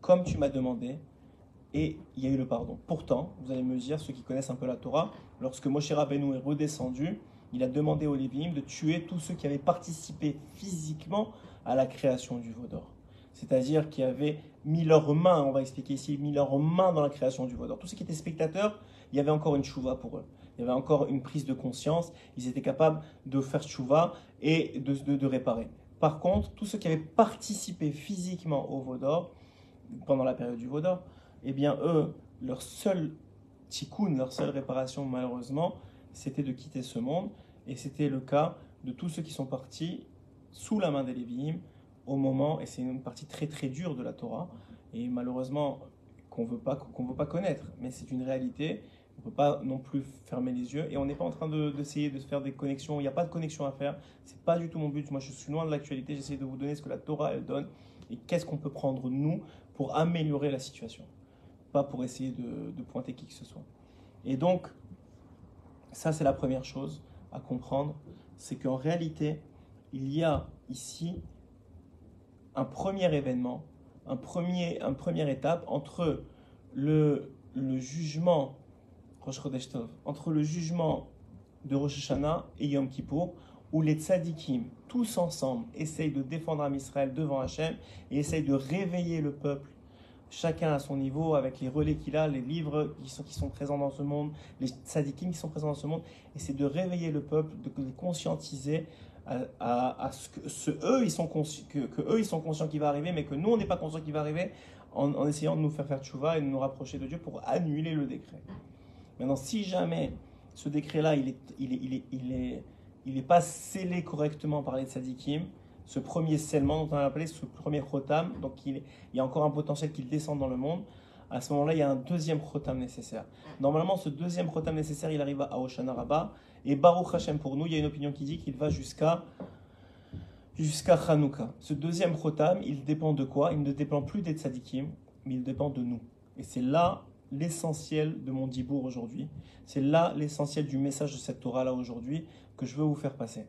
comme tu m'as demandé, et il y a eu le pardon. Pourtant, vous allez me dire, ceux qui connaissent un peu la Torah, lorsque Moshe Rabbeinu est redescendu, il a demandé aux Lévi'im de tuer tous ceux qui avaient participé physiquement à la création du veau d'or. C'est-à-dire qui avaient mis leurs mains, on va expliquer ici, mis leurs mains dans la création du veau d'or. Tous ceux qui étaient spectateurs, il y avait encore une chouva pour eux. Il y avait encore une prise de conscience. Ils étaient capables de faire chouva et de, réparer. Par contre, tous ceux qui avaient participé physiquement au veau d'or, pendant la période du veau d'or, eh bien, eux, leur seule tikkun, leur seule réparation malheureusement, c'était de quitter ce monde. Et c'était le cas de tous ceux qui sont partis sous la main des Lévi'im au moment, et c'est une partie très très dure de la Torah, et malheureusement qu'on ne veut pas connaître, mais c'est une réalité. On ne peut pas non plus fermer les yeux et on n'est pas en train d'essayer de, se faire des connexions. Il n'y a pas de connexion à faire. C'est pas du tout mon but. Moi, je suis loin de l'actualité. J'essaie de vous donner ce que la Torah elle donne et qu'est-ce qu'on peut prendre nous pour améliorer la situation, pas pour essayer de, de pointer qui que ce soit. Et donc, ça c'est la première chose à comprendre, c'est qu'en réalité, il y a ici un premier événement, un premier, un première étape entre le jugement entre le jugement de Rosh Hashanah et Yom Kippour, où les tzadikim, tous ensemble, essayent de défendre Israël devant Hachem et essayent de réveiller le peuple, chacun à son niveau, avec les relais qu'il a, les livres qui sont, présents dans ce monde, les tzadikim qui sont présents dans ce monde, et c'est de réveiller le peuple, de les conscientiser à, ce que eux, ils sont que, eux, ils sont conscients qu'il va arriver, mais que nous, on n'est pas conscients qu'il va arriver, en, essayant de nous faire faire tchouva et de nous rapprocher de Dieu pour annuler le décret. Maintenant, si jamais ce décret-là, il n'est il est, il est, il est, il est pas scellé correctement par les tzadikim, ce premier scellement dont on a appelé ce premier chotam, donc il, y a encore un potentiel qu'il descende dans le monde, à ce moment-là, il y a un deuxième chotam nécessaire. Normalement, ce deuxième chotam nécessaire, il arrive à Oshana Rabbah, et Baruch Hashem, pour nous, il y a une opinion qui dit qu'il va jusqu'à jusqu'à Hanouka. Ce deuxième Chotam, il dépend de quoi? Il ne dépend plus des tzadikim, mais il dépend de nous. Et c'est là l'essentiel de mon dibour aujourd'hui. C'est là l'essentiel du message de cette Torah-là aujourd'hui que je veux vous faire passer.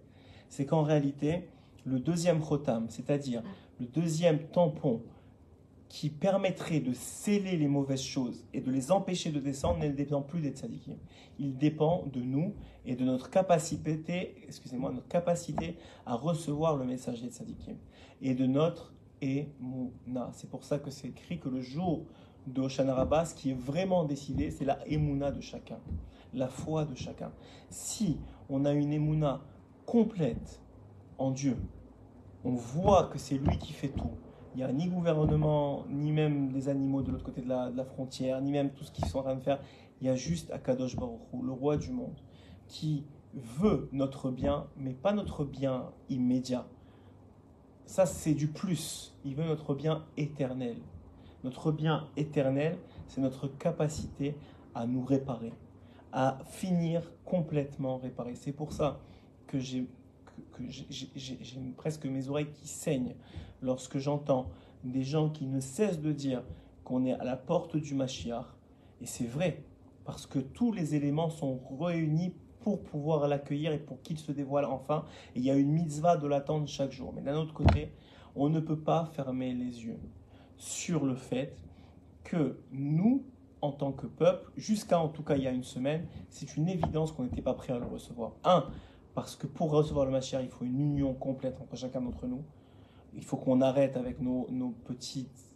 C'est qu'en réalité, le deuxième Chotam, c'est-à-dire le deuxième tampon qui permettrait de sceller les mauvaises choses et de les empêcher de descendre ne dépend plus des tzadikim. Il dépend de nous et de notre capacité, excusez-moi, notre capacité à recevoir le message des tzadikim et de notre émouna. C'est pour ça que c'est écrit que le jour de Hoshana ce qui est vraiment décidé, c'est la émouna de chacun, la foi de chacun. Si on a une émouna complète en Dieu, on voit que c'est lui qui fait tout, il n'y a ni gouvernement, ni même des animaux de l'autre côté de la, frontière, ni même tout ce qu'ils sont en train de faire. Il y a juste Akadosh Baruch Hu, le roi du monde, qui veut notre bien, mais pas notre bien immédiat. Ça, c'est du plus. Il veut notre bien éternel. Notre bien éternel, c'est notre capacité à nous réparer, à finir complètement réparé. C'est pour ça que j'ai que j'ai presque mes oreilles qui saignent lorsque j'entends des gens qui ne cessent de dire qu'on est à la porte du Mashiach. Et c'est vrai, parce que tous les éléments sont réunis pour pouvoir l'accueillir et pour qu'il se dévoile enfin. Et il y a une mitzvah de l'attendre chaque jour. Mais d'un autre côté, on ne peut pas fermer les yeux sur le fait que nous, en tant que peuple, jusqu'à en tout cas il y a une semaine, c'est une évidence qu'on n'était pas prêt à le recevoir. Un, parce que pour recevoir le Mashiach, il faut une union complète entre chacun d'entre nous. Il faut qu'on arrête avec nos, petites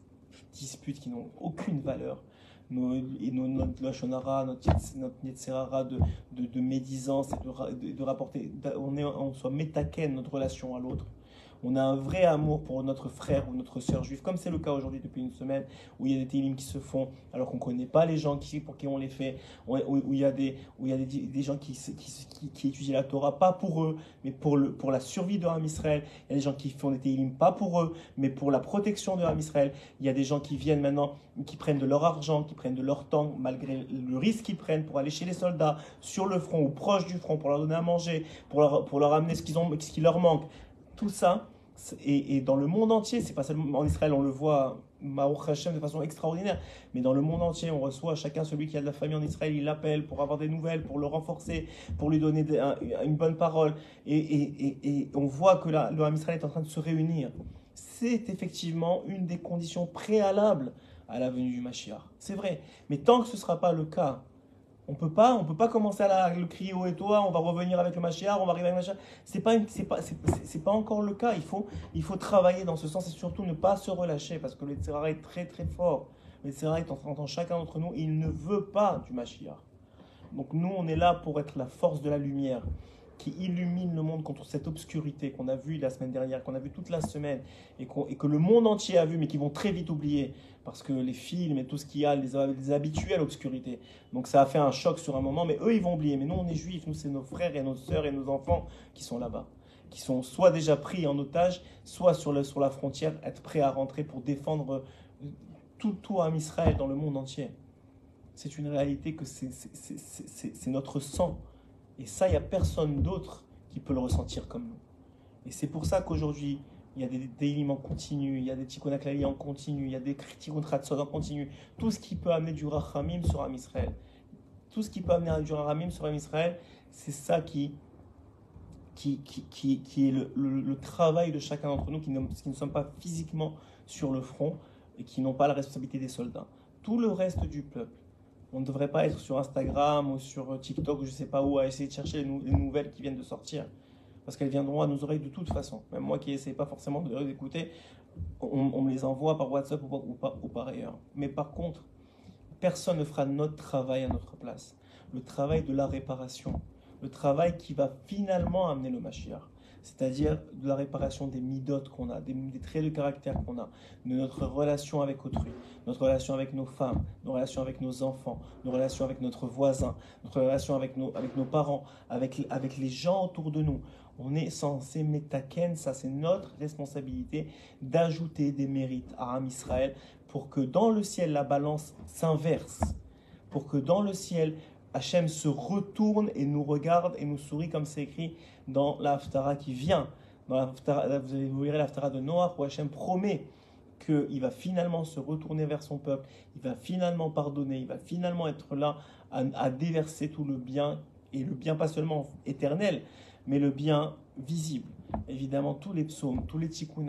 disputes qui n'ont aucune valeur. Nos, et notre Lachonara, notre, notre de, de, de médisance et de, de, rapporter, on, est, on soit métaken notre relation à l'autre on a un vrai amour pour notre frère ou notre sœur juive, comme c'est le cas aujourd'hui depuis une semaine, où il y a des télim qui se font alors qu'on ne connaît pas les gens qui, pour qui on les fait, où, il y a des, où il y a des, gens qui, qui, étudient la Torah, pas pour eux, mais pour, le, pour la survie de Ram Israël. Il y a des gens qui font des télim pas pour eux, mais pour la protection de Ram Israël. Il y a des gens qui viennent maintenant, qui prennent de leur argent, qui prennent de leur temps, malgré le risque qu'ils prennent pour aller chez les soldats, sur le front ou proche du front, pour leur donner à manger, pour leur, pour leur amener ce, qu'ils ont, ce qui leur manque tout ça, et, dans le monde entier, c'est pas seulement en Israël, on le voit, Marouch Hashem, de façon extraordinaire, mais dans le monde entier, on reçoit chacun celui qui a de la famille en Israël, il l'appelle pour avoir des nouvelles, pour le renforcer, pour lui donner une bonne parole. Et, on voit que le Ham Israël est en train de se réunir. C'est effectivement une des conditions préalables à la venue du Mashiach. C'est vrai. Mais tant que ce ne sera pas le cas, on peut pas, on peut pas commencer à le crier haut et toi, on va revenir avec le Mashiach, on va arriver avec le Mashiach. C'est pas, c'est pas, c'est, pas encore le cas. Il faut, il faut travailler dans ce sens et surtout ne pas se relâcher parce que le Tzerara est très très fort. Le Tzerara est en train chacun d'entre nous, il ne veut pas du Mashiach. Donc nous, on est là pour être la force de la lumière, qui illumine le monde contre cette obscurité qu'on a vue la semaine dernière, qu'on a vue toute la semaine, et, que le monde entier a vu, mais qui vont très vite oublier, parce que les films et tout ce qu'il y a les, les habitués à l'obscurité. Donc ça a fait un choc sur un moment, mais eux, ils vont oublier. Mais nous, on est juifs, nous, c'est nos frères et nos sœurs et nos enfants qui sont là-bas, qui sont soit déjà pris en otage, soit sur, la frontière, être prêts à rentrer pour défendre tout, tout à Israël dans le monde entier. C'est une réalité que c'est notre sang. Et ça, il n'y a personne d'autre qui peut le ressentir comme nous. Et c'est pour ça qu'aujourd'hui, il y a des déliments continus, il y a des tikkun en continu, il y a des tikkun en continu. Tout ce qui peut amener du rachamim sur Am Israël. Tout ce qui peut amener du rachamim sur Am Israël, c'est ça qui, qui, qui, qui, est le, le, travail de chacun d'entre nous qui ne, qui ne sommes pas physiquement sur le front et qui n'ont pas la responsabilité des soldats. Tout le reste du peuple, on ne devrait pas être sur Instagram ou sur TikTok ou je ne sais pas où à essayer de chercher les, nouvelles qui viennent de sortir. Parce qu'elles viendront à nos oreilles de toute façon. Même moi qui n'essaie pas forcément de les écouter, on, me les envoie par WhatsApp ou par, ou par ailleurs. Mais par contre, personne ne fera notre travail à notre place. Le travail de la réparation. Le travail qui va finalement amener le Mashiach c'est-à-dire de la réparation des midotes qu'on a, des, traits de caractère qu'on a, de notre relation avec autrui, notre relation avec nos femmes, nos relations avec nos enfants, nos relations avec notre voisin, notre relation avec nos, avec nos parents, avec, avec les gens autour de nous. On est censé métaken, ça c'est notre responsabilité d'ajouter des mérites à Am Israël pour que dans le ciel la balance s'inverse, pour que dans le ciel Hachem se retourne et nous regarde et nous sourit comme c'est écrit dans l'Aftara qui vient. Dans vous verrez l'Aftara de Noah où Hachem promet qu'il va finalement se retourner vers son peuple, il va finalement pardonner, il va finalement être là à, déverser tout le bien, et le bien pas seulement éternel, mais le bien visible. Évidemment, tous les psaumes, tous les tikkun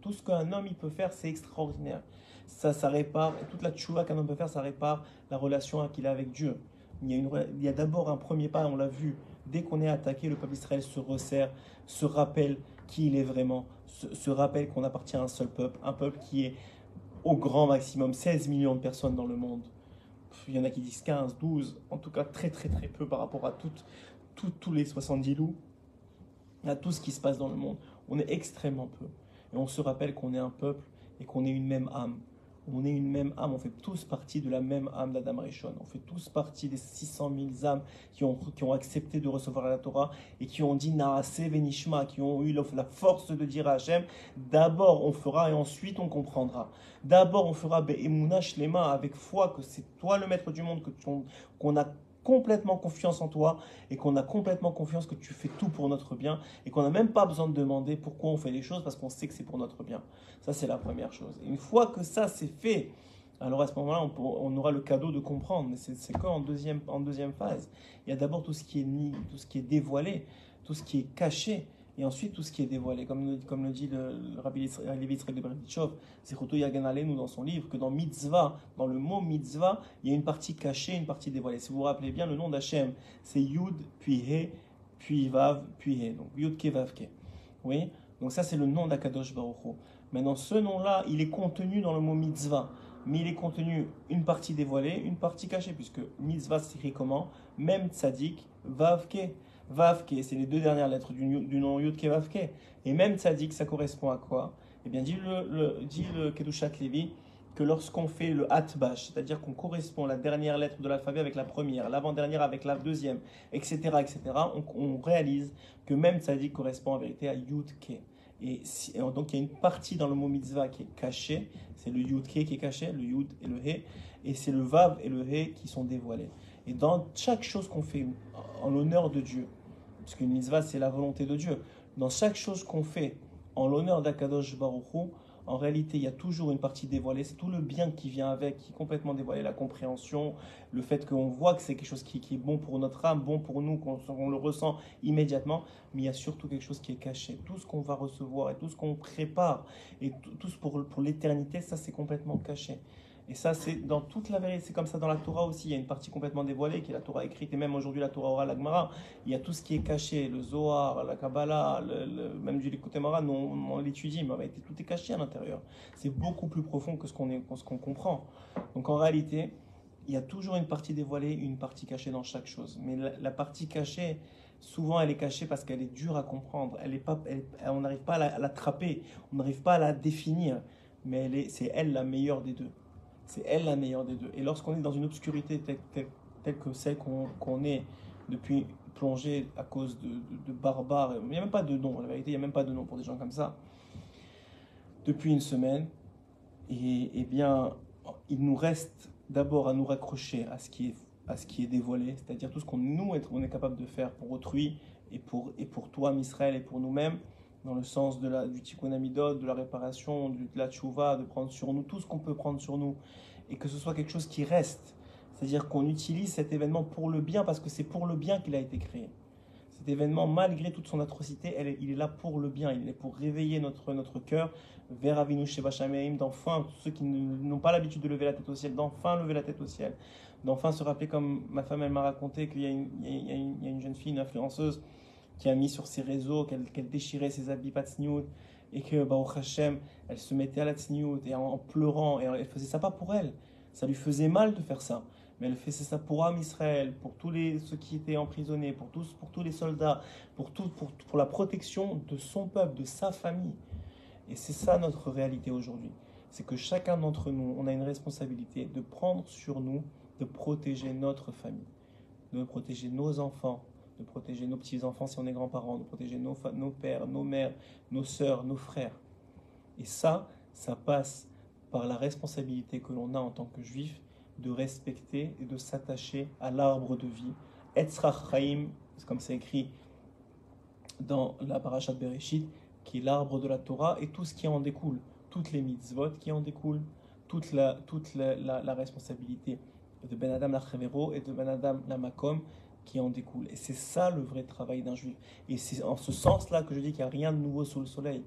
tout ce qu'un homme il peut faire, c'est extraordinaire. Ça, ça répare, toute la tchouva qu'un homme peut faire, ça répare la relation qu'il a avec Dieu. Il y a, d'abord un premier pas, on l'a vu, dès qu'on est attaqué, le peuple d'Israël se resserre, se rappelle qui il est vraiment, se, rappelle qu'on appartient à un seul peuple, un peuple qui est au grand maximum 16 millions de personnes dans le monde. Il y en a qui disent 15, 12, en tout cas très très très peu par rapport à toutes, tous les 70 loups, à tout ce qui se passe dans le monde. On est extrêmement peu. Et on se rappelle qu'on est un peuple et qu'on est une même âme on est une même âme, on fait tous partie de la même âme d'Adam Rishon. On fait tous partie des 600 000 âmes qui ont, qui ont accepté de recevoir la Torah et qui ont dit Naase Venishma, qui ont eu la force de dire à Hachem d'abord on fera et ensuite on comprendra. D'abord on fera Be'emuna Shlema avec foi que c'est toi le maître du monde, qu'on a complètement confiance en toi et qu'on a complètement confiance que tu fais tout pour notre bien et qu'on n'a même pas besoin de demander pourquoi on fait les choses parce qu'on sait que c'est pour notre bien. Ça, c'est la première chose. une fois que ça, c'est fait, alors à ce moment-là, on, aura le cadeau de comprendre. Mais c'est qu'en deuxième, en deuxième phase? Il y a d'abord tout ce qui est ni, tout ce qui est dévoilé, tout ce qui est caché et ensuite tout ce qui est dévoilé. Comme, comme le dit le, le Rabbi Levi de Berdichov, Zechoto nous dans son livre, que dans mitzvah, dans le mot mitzvah, il y a une partie cachée, une partie dévoilée. Si vous vous rappelez bien, le nom d'Hachem, c'est Yud, puis He, puis Vav, puis He. Donc Yud, Ke, Vav, Ke. Oui Donc ça, c'est le nom d'Akadosh Baruch. Maintenant, ce nom-là, il est contenu dans le mot mitzvah. Mais il est contenu une partie dévoilée, une partie cachée, puisque mitzvah s'écrit comment? Même tzadik, vav ke. Vavke, c'est les deux dernières lettres du, nom Yudke Vavke. Et même Tzadik, ça correspond à quoi? Eh bien, dit le, dit le Kedushat Levi que lorsqu'on fait le Hatbash, c'est-à-dire qu'on correspond la dernière lettre de l'alphabet avec la première, l'avant-dernière avec la deuxième, etc., etc., on, réalise que même Tzadik correspond en vérité à Yudke. Et, donc il y a une partie dans le mot mitzvah qui est cachée, c'est le Yudke qui est caché, le Yud et le He, et c'est le Vav et le He qui sont dévoilés. Et dans chaque chose qu'on fait en l'honneur de Dieu, parce qu'une mitzvah, c'est la volonté de Dieu. Dans chaque chose qu'on fait en l'honneur d'Akadosh Baruchou, en réalité, il y a toujours une partie dévoilée. C'est tout le bien qui vient avec, qui est complètement dévoilé. La compréhension, le fait qu'on voit que c'est quelque chose qui, est bon pour notre âme, bon pour nous, qu'on le ressent immédiatement. Mais il y a surtout quelque chose qui est caché. Tout ce qu'on va recevoir et tout ce qu'on prépare, et tout, ce pour, pour l'éternité, ça c'est complètement caché. Et ça, c'est dans toute la vérité. C'est comme ça dans la Torah aussi. Il y a une partie complètement dévoilée qui est la Torah écrite. Et même aujourd'hui, la Torah orale, la Il y a tout ce qui est caché. Le Zohar, la Kabbalah, même du Likutemara, nous, on, l'étudie. Mais tout est caché à l'intérieur. C'est beaucoup plus profond que ce qu'on comprend. Donc en réalité, il y a toujours une partie dévoilée, une partie cachée dans chaque chose. Mais la, partie cachée, souvent elle est cachée parce qu'elle est dure à comprendre. Elle est pas, on n'arrive pas à l'attraper, on n'arrive pas à la définir. Mais c'est elle la meilleure des deux. C'est elle la meilleure des deux. Et lorsqu'on est dans une obscurité telle, que celle qu'on est depuis plongé à cause de, barbares, il n'y a même pas de nom, la vérité, il n'y a même pas de nom pour des gens comme ça, depuis une semaine, et, eh bien, il nous reste d'abord à nous raccrocher à ce qui est, à ce qui est dévoilé, c'est-à-dire tout ce qu'on nous on est capable de faire pour autrui et pour, et pour toi, Israël, et pour nous-mêmes, dans le sens de la, du tikkun amidot, de la réparation, de la tchouva, de prendre sur nous tout ce qu'on peut prendre sur nous, et que ce soit quelque chose qui reste. C'est-à-dire qu'on utilise cet événement pour le bien, parce que c'est pour le bien qu'il a été créé. Cet événement, malgré toute son atrocité, il est là pour le bien, il est pour réveiller notre, notre cœur vers Avinu Sheba d'enfin, ceux qui n'ont pas l'habitude de lever la tête au ciel, d'enfin lever la tête au ciel, d'enfin se rappeler, comme ma femme, elle m'a raconté, qu'il y, y, a une jeune fille, une influenceuse, qui a mis sur ses réseaux qu'elle déchirait ses habits pas et que Baruch Hashem, elle se mettait à la tsniout et en, pleurant, et elle faisait ça pas pour elle. Ça lui faisait mal de faire ça. Mais elle faisait ça pour Am Israël, pour tous les, ceux qui étaient emprisonnés, pour tous, pour tous les soldats, pour, tout, pour, pour la protection de son peuple, de sa famille. Et c'est ça notre réalité aujourd'hui. C'est que chacun d'entre nous, on a une responsabilité de prendre sur nous, de protéger notre famille, de protéger nos enfants, de protéger nos petits-enfants si on est grands-parents, de protéger nos, nos pères, nos mères, nos sœurs, nos frères. Et ça, ça passe par la responsabilité que l'on a en tant que juif de respecter et de s'attacher à l'arbre de vie. Etzrach Chaim, comme c'est écrit dans la parashat Bereshit, qui est l'arbre de la Torah et tout ce qui en découle, toutes les mitzvot qui en découlent, toute la, toute la, responsabilité de Ben Adam la et de Ben Adam la Makom qui en découle. Et c'est ça le vrai travail d'un juif. Et c'est en ce sens-là que je dis qu'il n'y a rien de nouveau sous le soleil.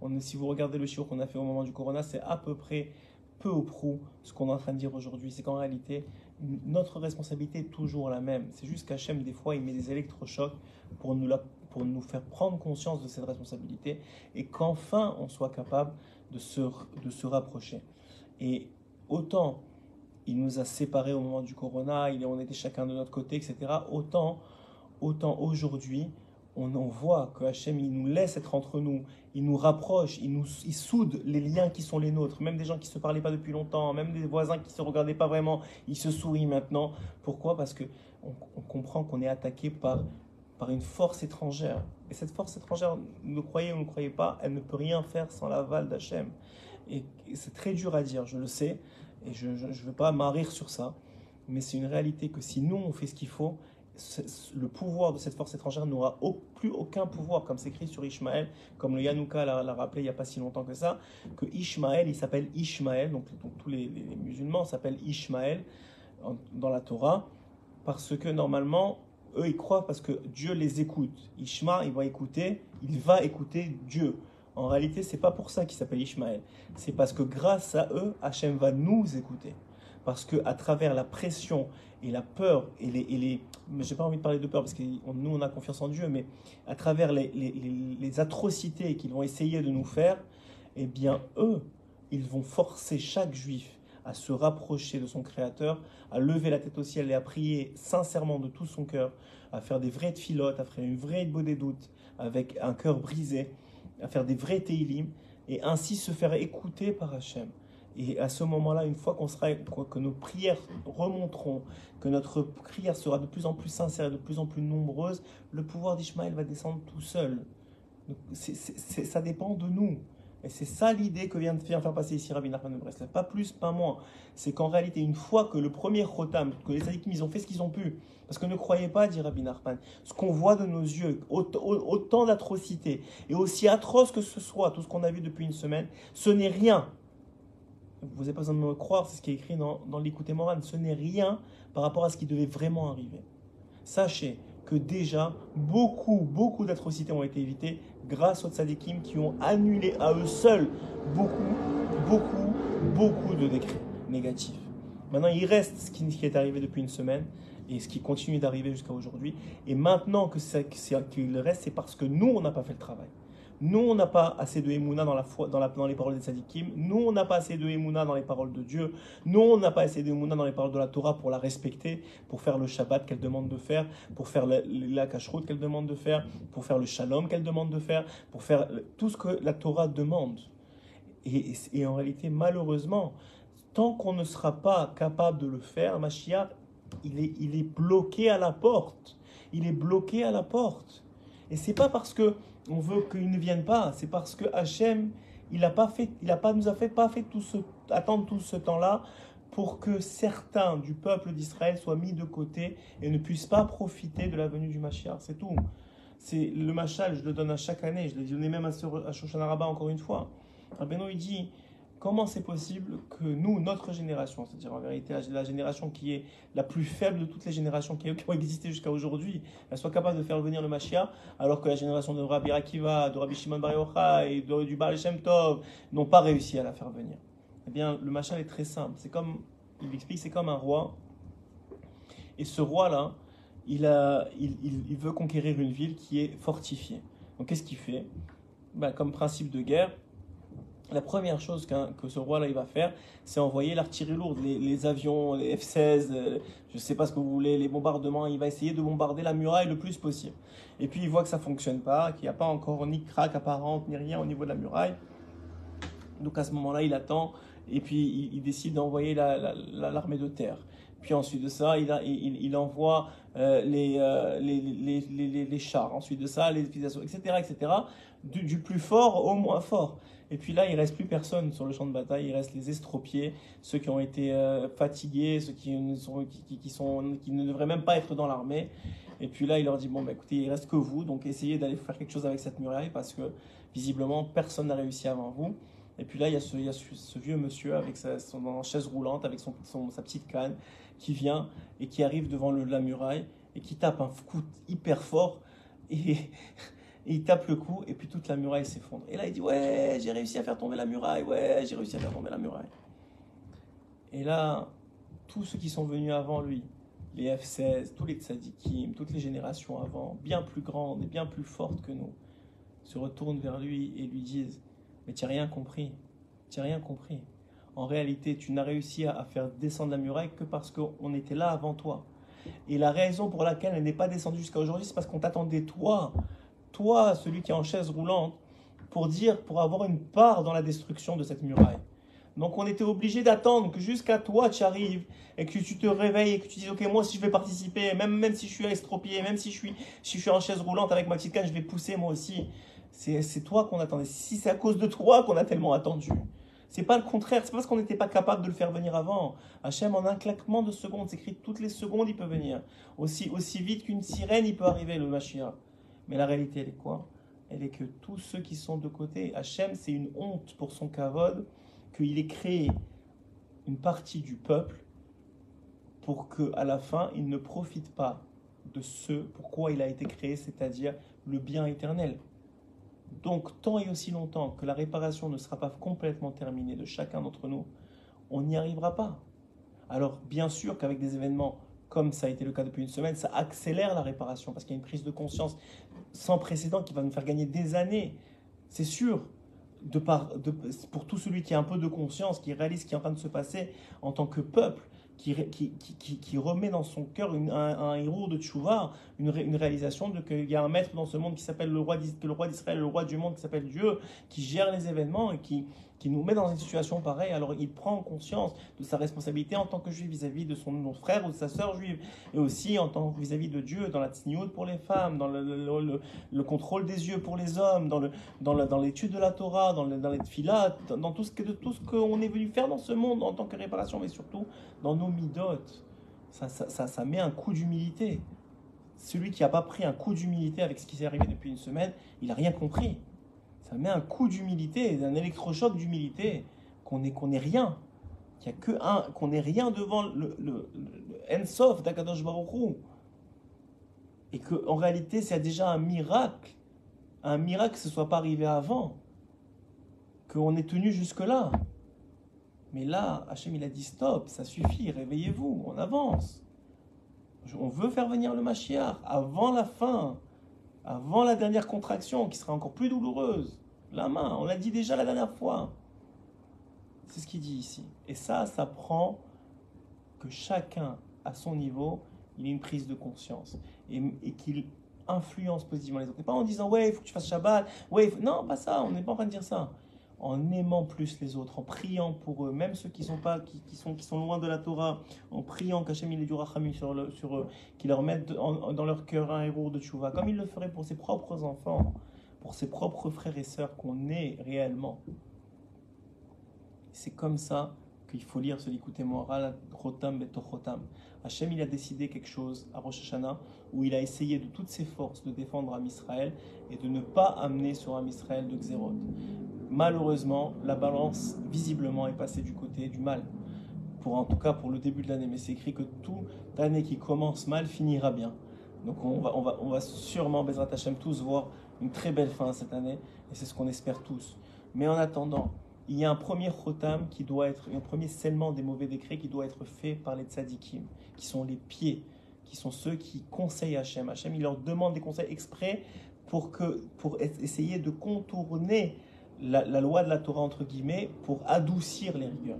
On, si vous regardez le chiot qu'on a fait au moment du corona, c'est à peu près peu ou prou ce qu'on est en train de dire aujourd'hui. C'est qu'en réalité, notre responsabilité est toujours la même. C'est juste qu'Hachem, des fois, il met des électrochocs pour nous, la, pour nous faire prendre conscience de cette responsabilité et qu'enfin on soit capable de se, de se rapprocher. Et autant il nous a séparés au moment du corona, il, on était chacun de notre côté, etc. Autant, autant aujourd'hui, on en voit que Hachem, il nous laisse être entre nous, il nous rapproche, il, nous, il soude les liens qui sont les nôtres, même des gens qui ne se parlaient pas depuis longtemps, même des voisins qui ne se regardaient pas vraiment, ils se sourient maintenant. Pourquoi? Parce que on, comprend qu'on est attaqué par, par une force étrangère. Et cette force étrangère, ne croyez ou ne croyez pas, elle ne peut rien faire sans l'aval d'Hachem. Et c'est très dur à dire, je le sais, et je ne veux pas m'arrir sur ça, mais c'est une réalité que si nous, on fait ce qu'il faut, le pouvoir de cette force étrangère n'aura plus aucun pouvoir, comme c'est écrit sur Ishmaël, comme le Yanouka l'a rappelé il n'y a pas si longtemps que ça, que Ishmaël, il s'appelle Ishmaël, donc, tous les, musulmans s'appellent Ishmaël dans la Torah, parce que normalement, eux, ils croient parce que Dieu les écoute. Ishma, il va écouter, il va écouter Dieu. En réalité, c'est pas pour ça qu'il s'appelle Ishmaël. C'est parce que grâce à eux, Hachem va nous écouter. Parce que à travers la pression et la peur et les, et les j'ai pas envie de parler de peur parce que nous on a confiance en Dieu, mais à travers les, les, les atrocités qu'ils vont essayer de nous faire, eh bien eux, ils vont forcer chaque juif à se rapprocher de son Créateur, à lever la tête au ciel et à prier sincèrement de tout son cœur, à faire des vraies filotes, à faire une vraie beau des doutes, avec un cœur brisé, à faire des vrais teilim et ainsi se faire écouter par Hachem. Et à ce moment-là, une fois qu'on sera, que nos prières remonteront, que notre prière sera de plus en plus sincère et de plus en plus nombreuse, le pouvoir d'Ishmaël va descendre tout seul. ça dépend de nous. Et c'est ça l'idée que vient de faire passer ici Rabbi Nachman de Breslev. Pas plus, pas moins. C'est qu'en réalité, une fois que le premier Chotam, que les sadikim, ils ont fait ce qu'ils ont pu, parce que ne croyez pas, dit Rabbi Nachman, ce qu'on voit de nos yeux, autant d'atrocités, et aussi atroce que ce soit, tout ce qu'on a vu depuis une semaine, ce n'est rien. Vous n'avez pas besoin de me croire, c'est ce qui est écrit dans, dans l'écoute Moran, ce n'est rien par rapport à ce qui devait vraiment arriver. Sachez que déjà, beaucoup, beaucoup d'atrocités ont été évitées grâce aux tzadikim qui ont annulé à eux seuls beaucoup, beaucoup, beaucoup de décrets négatifs. Maintenant, il reste ce qui est arrivé depuis une semaine et ce qui continue d'arriver jusqu'à aujourd'hui. Et maintenant que qu'il reste, c'est parce que nous, on n'a pas fait le travail. Nous, on n'a pas assez de Emouna dans, la dans, les paroles des Sadikim. Nous, on n'a pas assez de Emouna dans les paroles de Dieu. Nous, on n'a pas assez de Emouna dans les paroles de la Torah pour la respecter, pour faire le Shabbat qu'elle demande de faire, pour faire la, la qu'elle demande de faire, pour faire le Shalom qu'elle demande de faire, pour faire tout ce que la Torah demande. Et, et en réalité, malheureusement, tant qu'on ne sera pas capable de le faire, Mashiach, il est, il est bloqué à la porte. Il est bloqué à la porte. Et c'est pas parce que on veut qu'il ne vienne pas, c'est parce que Hachem, il a pas fait, il a pas, nous a fait pas fait tout ce, attendre tout ce temps-là pour que certains du peuple d'Israël soient mis de côté et ne puissent pas profiter de la venue du Mashiach. C'est tout. C'est le Machal, je le donne à chaque année, je l'ai donné même à, à Shoshana encore une fois. Rabbeinu, il dit Comment c'est possible que nous, notre génération, c'est-à-dire en vérité la génération qui est la plus faible de toutes les générations qui ont existé jusqu'à aujourd'hui, soit capable de faire venir le Mashiach, alors que la génération de Rabbi Akiva, de Rabbi Shimon Bar Yochai et du Baal Shem Tov n'ont pas réussi à la faire venir Eh bien, le Mashiach est très simple. C'est comme, il explique, c'est comme un roi. Et ce roi-là, il, veut conquérir une ville qui est fortifiée. Donc, qu'est-ce qu'il fait? Ben, Comme principe de guerre, la première chose que ce roi-là il va faire, c'est envoyer l'artillerie lourde, les, avions, les F-16, euh, je ne sais pas ce que vous voulez, les bombardements. Il va essayer de bombarder la muraille le plus possible. Et puis il voit que ça ne fonctionne pas, qu'il n'y a pas encore ni craque apparente, ni rien au niveau de la muraille. Donc à ce moment-là, il attend et puis il, décide d'envoyer l'armée de terre. Puis ensuite de ça, il, envoie les, chars. Ensuite de ça, les utilisations, etc. etc. Du plus fort au moins fort. Et puis là, il reste plus personne sur le champ de bataille. Il reste les estropiés, ceux qui ont été euh, fatigués, ceux qui, ne devraient même pas être dans l'armée. Et puis là, il leur dit bon, bah, écoutez, il reste que vous, donc essayez d'aller faire quelque chose avec cette muraille parce que visiblement personne n'a réussi avant vous. Et puis là, il y a ce, vieux monsieur avec sa son, chaise roulante, avec sa petite canne, qui vient et qui arrive devant la muraille et qui tape un coup hyper fort. Et il tape le coup, et puis toute la muraille s'effondre. Et là, il dit Ouais, j'ai réussi à faire tomber la muraille, ouais, j'ai réussi à faire tomber la muraille. Et là, tous ceux qui sont venus avant lui, les F-16, tous les tzadikim, toutes les générations avant, bien plus grandes et bien plus fortes que nous, se retournent vers lui et lui disent Mais tu n'as rien compris, tu n'as rien compris. En réalité, tu n'as réussi à faire descendre la muraille que parce qu'on était là avant toi. Et la raison pour laquelle elle n'est pas descendue jusqu'à aujourd'hui, c'est parce qu'on t'attendait toi toi, celui qui est en chaise roulante, pour dire, pour avoir une part dans la destruction de cette muraille. Donc on était obligé d'attendre que jusqu'à toi tu arrives et que tu te réveilles et que tu dis ok moi si je vais participer même même si je suis estropié même si je suis si je suis en chaise roulante avec ma petite canne je vais pousser moi aussi. C'est toi qu'on attendait. Si c'est à cause de toi qu'on a tellement attendu. C'est pas le contraire. C'est parce qu'on n'était pas capable de le faire venir avant. Hachem en un claquement de secondes c'est écrit toutes les secondes il peut venir. Aussi aussi vite qu'une sirène il peut arriver le Mashiach mais la réalité, elle est quoi? Elle est que tous ceux qui sont de côté, Hachem, c'est une honte pour son kavod qu'il ait créé une partie du peuple pour que à la fin, il ne profite pas de ce pourquoi il a été créé, c'est-à-dire le bien éternel. Donc, tant et aussi longtemps que la réparation ne sera pas complètement terminée de chacun d'entre nous, on n'y arrivera pas. Alors, bien sûr qu'avec des événements comme ça a été le cas depuis une semaine, ça accélère la réparation parce qu'il y a une prise de conscience sans précédent qui va nous faire gagner des années. C'est sûr, de par, pour tout celui qui a un peu de conscience, qui réalise ce qui est en train de se passer en tant que peuple, qui, remet dans son cœur un, héros de Tchouva, une, une réalisation de qu'il y a un maître dans ce monde qui s'appelle le roi d'Israël, le roi du monde qui s'appelle Dieu, qui gère les événements et qui, qui nous met dans une situation pareille, alors il prend conscience de sa responsabilité en tant que juif vis-à-vis de son frère ou de sa sœur juive, et aussi en tant vis-à-vis de Dieu, dans la tsniout pour les femmes, dans le, le, contrôle des yeux pour les hommes, dans, l'étude de la Torah, dans, les filat, dans tout ce, que, tout ce qu'on est venu faire dans ce monde en tant que réparation, mais surtout dans nos midotes. Ça, ça, ça, met un coup d'humilité. Celui qui n'a pas pris un coup d'humilité avec ce qui s'est arrivé depuis une semaine, il n'a rien compris ça met un coup d'humilité, un électrochoc d'humilité, qu'on qu'on est rien, qu'il y a que un, qu'on n'est rien devant le, le, le Ensof d'Akadosh Baruch et qu'en réalité c'est déjà un miracle, un miracle que ce soit pas arrivé avant, qu'on est tenu jusque là. Mais là, Hachem il a dit stop, ça suffit, réveillez-vous, on avance. On veut faire venir le Mashiach avant la fin avant la dernière contraction, qui sera encore plus douloureuse. La main, on l'a dit déjà la dernière fois. C'est ce qu'il dit ici. Et ça, ça prend que chacun, à son niveau, il ait une prise de conscience et, qu'il influence positivement les autres. Pas en disant, ouais, il faut que tu fasses Shabbat, ouais, non, pas ça, on n'est pas en train de dire ça. En aimant plus les autres, en priant pour eux, même ceux qui sont, pas, qui, sont, qui sont loin de la Torah, en priant qu'Hachem il ait du rachamim sur eux, qu'il leur mette dans leur cœur un héros de tchouva, comme il le ferait pour ses propres enfants, pour ses propres frères et sœurs qu'on est réellement. C'est comme ça qu'il faut lire ce Likuté Moral, Rotam Betochotam. Hachem, il a décidé quelque chose à Rosh Hashanah où il a essayé de toutes ses forces de défendre Am Israël et de ne pas amener sur Am Israël de Xérot. Malheureusement, la balance visiblement est passée du côté du mal. Pour, en tout cas pour le début de l'année, mais c'est écrit que toute année qui commence mal finira bien. Donc on va, on va, on va sûrement, Bezrat Hachem, tous voir une très belle fin cette année, et c'est ce qu'on espère tous. Mais en attendant, il y a un premier chotam qui doit être, un premier scellement des mauvais décrets qui doit être fait par les tzadikim, qui sont les pieds, qui sont ceux qui conseillent Hachem. Hachem, il leur demande des conseils exprès pour, que, pour essayer de contourner la, loi de la Torah, entre guillemets, pour adoucir les rigueurs.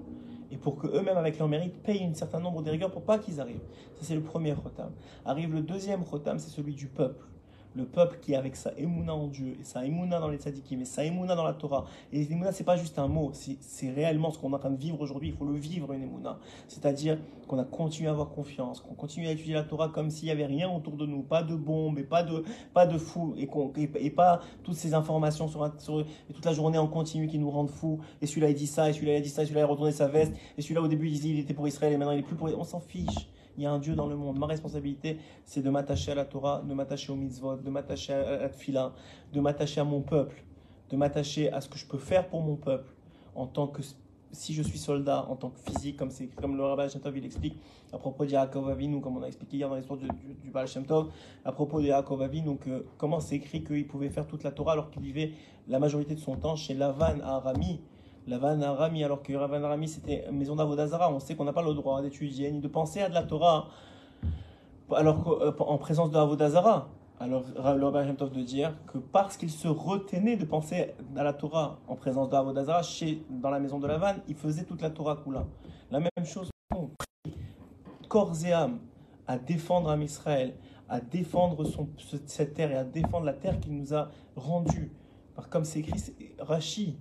Et pour qu'eux-mêmes, avec leur mérite, payent un certain nombre de rigueurs pour pas qu'ils arrivent. Ça, c'est le premier chotam. Arrive le deuxième chotam, c'est celui du peuple le peuple qui est avec sa émouna en Dieu, et sa émouna dans les tzadikim, et sa émouna dans la Torah. Et l'émouna, c'est pas juste un mot, c'est réellement ce qu'on est en train de vivre aujourd'hui, il faut le vivre, une émouna. C'est-à-dire qu'on a continué à avoir confiance, qu'on continue à étudier la Torah comme s'il n'y avait rien autour de nous, pas de bombes, et pas de, pas de fous, et, et, pas toutes ces informations sur, et toute la journée en continu qui nous rendent fous, et celui-là il dit ça, et celui-là il dit ça, et celui-là il a retourné sa veste, et celui-là au début il disait il était pour Israël, et maintenant il est plus pour On s'en fiche il y a un Dieu dans le monde. Ma responsabilité, c'est de m'attacher à la Torah, de m'attacher au mitzvot, de m'attacher à la tfila, de m'attacher à mon peuple, de m'attacher à ce que je peux faire pour mon peuple en tant que si je suis soldat en tant que physique, comme, c'est, comme le Rabbi Shem Tov il explique à propos de Yaakov Avinu, comme on a expliqué hier dans l'histoire du, du, Baal Shem Tov, à propos de Yaakov Avinu, comment c'est écrit qu'il pouvait faire toute la Torah alors qu'il vivait la majorité de son temps chez Lavan à Arami, Lavan Arami, alors que Lavan Arami c'était maison d'Avodazara. On sait qu'on n'a pas le droit d'étudier ni de penser à de la Torah alors euh, en présence de. Alors le Rabbi Tov de dire que parce qu'il se retenait de penser à la Torah en présence de Avodazara chez dans la maison de Lavan, il faisait toute la Torah Kula. La même chose, on corps et âme à défendre Am Israël, à défendre son, cette terre et à défendre la terre qu'il nous a rendue. Comme c'est écrit, Rashi,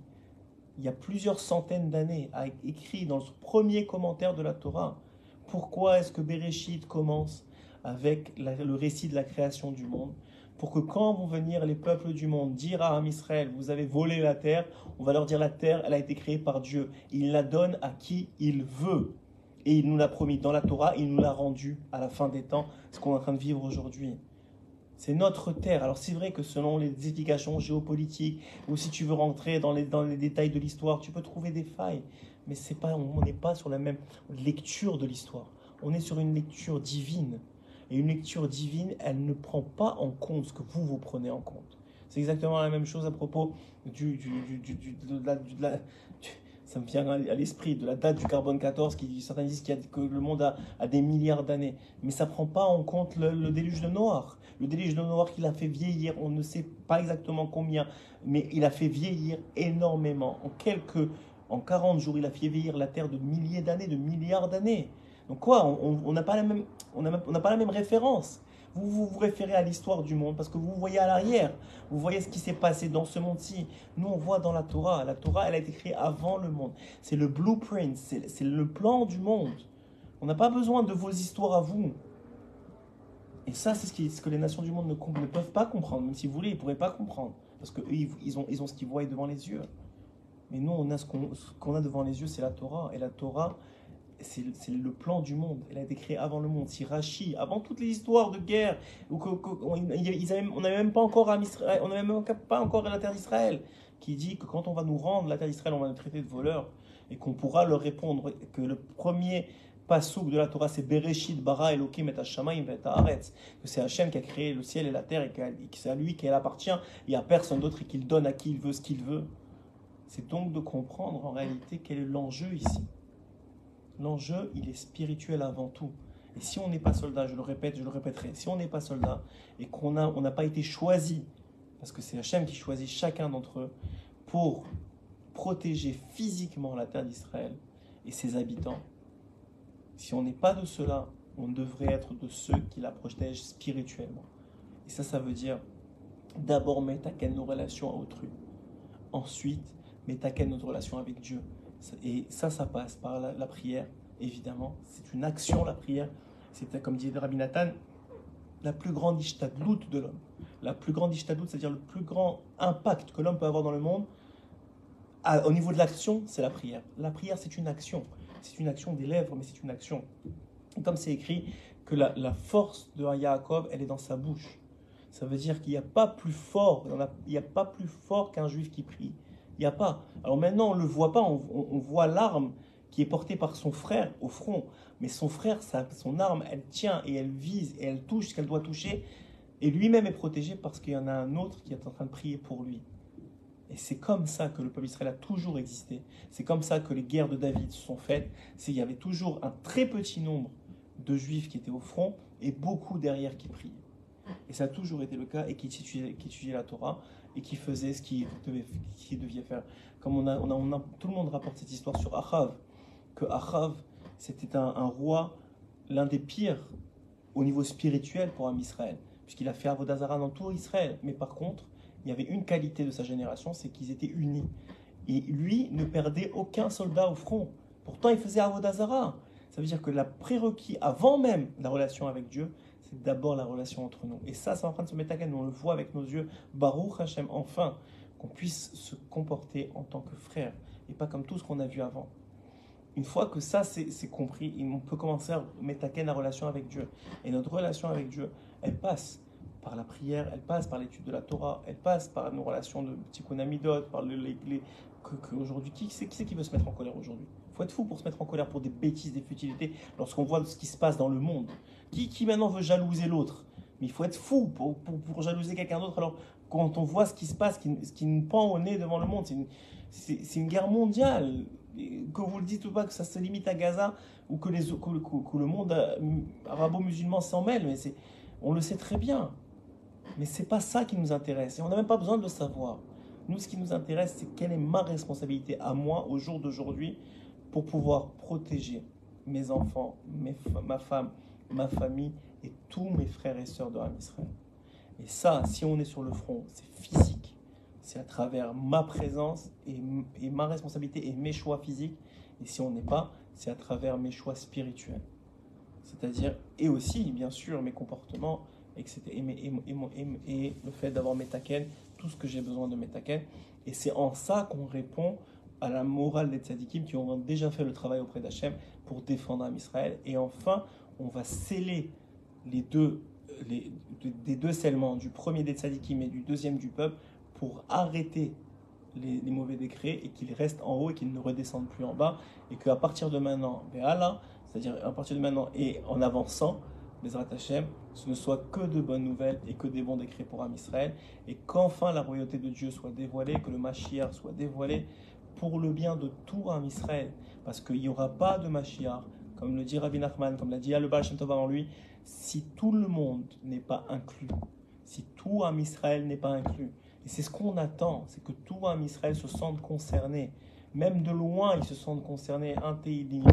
il y a plusieurs centaines d'années, a écrit dans son premier commentaire de la Torah, pourquoi est-ce que Bereshit commence avec le récit de la création du monde? Pour que quand vont venir les peuples du monde dire à Israël, vous avez volé la terre, on va leur dire la terre, elle a été créée par Dieu. Il la donne à qui il veut. Et il nous l'a promis dans la Torah, il nous l'a rendu à la fin des temps, ce qu'on est en train de vivre aujourd'hui. C'est notre terre. Alors c'est vrai que selon les explications géopolitiques, ou si tu veux rentrer dans les, dans les détails de l'histoire, tu peux trouver des failles. Mais c'est pas, on n'est pas sur la même lecture de l'histoire. On est sur une lecture divine. Et une lecture divine, elle ne prend pas en compte ce que vous, vous prenez en compte. C'est exactement la même chose à propos du, du, du, de la, ça me vient à l'esprit de la date du carbone 14, qui certains disent que le monde a, des milliards d'années. Mais ça prend pas en compte le, déluge de Noir. Le déluge de Noir qu'il a fait vieillir, on ne sait pas exactement combien, mais il a fait vieillir énormément. En quelques, en 40 jours, il a fait vieillir la Terre de milliers d'années, de milliards d'années. Donc quoi, on n'a pas, la même, pas la même référence vous vous, référez à l'histoire du monde parce que vous voyez à l'arrière, vous voyez ce qui s'est passé dans ce monde-ci. Nous, on voit dans la Torah. La Torah, elle a été créée avant le monde. C'est le blueprint, c'est le plan du monde. On n'a pas besoin de vos histoires à vous. Et ça, c'est ce, ce, que les nations du monde ne, ne, peuvent pas comprendre. Même si vous voulez, ils ne pourraient pas comprendre. Parce qu'eux, ils, ont, ce qu'ils voient devant les yeux. Mais nous, on a ce qu'on a devant les yeux, c'est la Torah. Et la Torah, c'est le plan du monde. Elle a été créée avant le monde. Si Rashi, avant toutes les histoires de guerre, où on n'avait même pas encore on n'avait même pas encore la terre d'Israël, qui dit que quand on va nous rendre la terre d'Israël, on va nous traiter de voleurs et qu'on pourra leur répondre que le premier pasouk de la Torah, c'est Bereshit bara Elohim et Hashamayim et Haaretz, que c'est Hachem qui a créé le ciel et la terre et que c'est à lui qu'elle appartient. Il n'y a personne d'autre et qu'il donne à qui il veut ce qu'il veut. C'est donc de comprendre en réalité quel est l'enjeu ici. L'enjeu, il est spirituel avant tout. Et si on n'est pas soldat, je le répète, je le répéterai, si on n'est pas soldat et qu'on n'a on n'a pas été choisi, parce que c'est Hachem qui choisit chacun d'entre eux pour protéger physiquement la terre d'Israël et ses habitants, si on n'est pas de cela, on devrait être de ceux qui la protègent spirituellement. Et ça, ça veut dire d'abord mettre à quelle nos relations à autrui. Ensuite, mettre à quelle notre relation avec Dieu. Et ça, ça passe par la, prière, évidemment. C'est une action, la prière. C'est comme dit Rabbi Nathan, la plus grande ishtadlout de l'homme. La plus grande ishtadlout, c'est-à-dire le plus grand impact que l'homme peut avoir dans le monde, au niveau de l'action, c'est la prière. La prière, c'est une action. C'est une action des lèvres, mais c'est une action. comme c'est écrit que la, force de Yaakov, elle est dans sa bouche. Ça veut dire qu'il n'y a pas plus fort, il n'y a, pas plus fort qu'un juif qui prie. Il n'y a pas. Alors maintenant, on ne le voit pas, on, voit l'arme qui est portée par son frère au front. Mais son frère, son arme, elle tient et elle vise et elle touche ce qu'elle doit toucher. Et lui-même est protégé parce qu'il y en a un autre qui est en train de prier pour lui. Et c'est comme ça que le peuple israélien a toujours existé. C'est comme ça que les guerres de David se sont faites. Il y avait toujours un très petit nombre de juifs qui étaient au front et beaucoup derrière qui priaient. Et ça a toujours été le cas et qui étudiait, la Torah et qui faisait ce qu'il devait, devait, faire. Comme on a, a, tout le monde rapporte cette histoire sur Achav, que Achav, c'était un, roi, l'un des pires au niveau spirituel pour un Israël, puisqu'il a fait Avodazara dans tout Israël. Mais par contre, il y avait une qualité de sa génération, c'est qu'ils étaient unis. Et lui ne perdait aucun soldat au front. Pourtant, il faisait Avodazara. Ça veut dire que la prérequis, avant même la relation avec Dieu, c'est d'abord la relation entre nous. Et ça, c'est en train de se mettre à gain. On le voit avec nos yeux. Baruch Hashem, enfin, qu'on puisse se comporter en tant que frère et pas comme tout ce qu'on a vu avant. Une fois que ça c'est compris, on peut commencer à mettre à la relation avec Dieu. Et notre relation avec Dieu, elle passe par la prière, elle passe par l'étude de la Torah, elle passe par nos relations de tikkun amidot, par les, les, aujourd'hui, qui c'est qui, veut se mettre en colère aujourd'hui? Il faut être fou pour se mettre en colère pour des bêtises, des futilités, lorsqu'on voit ce qui se passe dans le monde. Qui, qui maintenant veut jalouser l'autre? Mais il faut être fou pour, pour, jalouser quelqu'un d'autre. Alors, quand on voit ce qui se passe, ce qui, ce qui nous pend au nez devant le monde, c'est une, une, guerre mondiale. Que vous le dites ou pas, que ça se limite à Gaza ou que, les, que, le monde euh, arabo-musulman s'en mêle, mais on le sait très bien. Mais c'est pas ça qui nous intéresse. Et on n'a même pas besoin de le savoir. Nous, ce qui nous intéresse, c'est quelle est ma responsabilité à moi au jour d'aujourd'hui pour pouvoir protéger mes enfants, ma femme, ma famille et tous mes frères et sœurs de Ram Israël. Et ça, si on est sur le front, c'est physique. C'est à travers ma présence et, ma responsabilité et mes choix physiques. Et si on n'est pas, c'est à travers mes choix spirituels. C'est-à-dire, et aussi, bien sûr, mes comportements, Et, et, et le fait d'avoir mes taken, tout ce que j'ai besoin de mes taken. Et c'est en ça qu'on répond à la morale des tzadikim qui ont déjà fait le travail auprès d'Hachem pour défendre Am Israël. Et enfin, on va sceller les deux, les, des deux scellements, du premier des tzadikim et du deuxième du peuple, pour arrêter les, mauvais décrets et qu'ils restent en haut et qu'ils ne redescendent plus en bas. Et qu'à partir de maintenant, c'est-à-dire à partir de maintenant et en avançant, Bezrat Hashem, ce ne soit que de bonnes nouvelles et que des bons décrets pour Am Israël, et qu'enfin la royauté de Dieu soit dévoilée, que le Mashiach soit dévoilé pour le bien de tout Am Israël, parce qu'il n'y aura pas de Mashiach, comme le dit Rabbi Nachman, comme l'a dit Al Baal Tov avant lui, si tout le monde n'est pas inclus, si tout Am Israël n'est pas inclus. Et c'est ce qu'on attend, c'est que tout Am Israël se sente concerné. Même de loin, ils se sentent concernés. Un télim,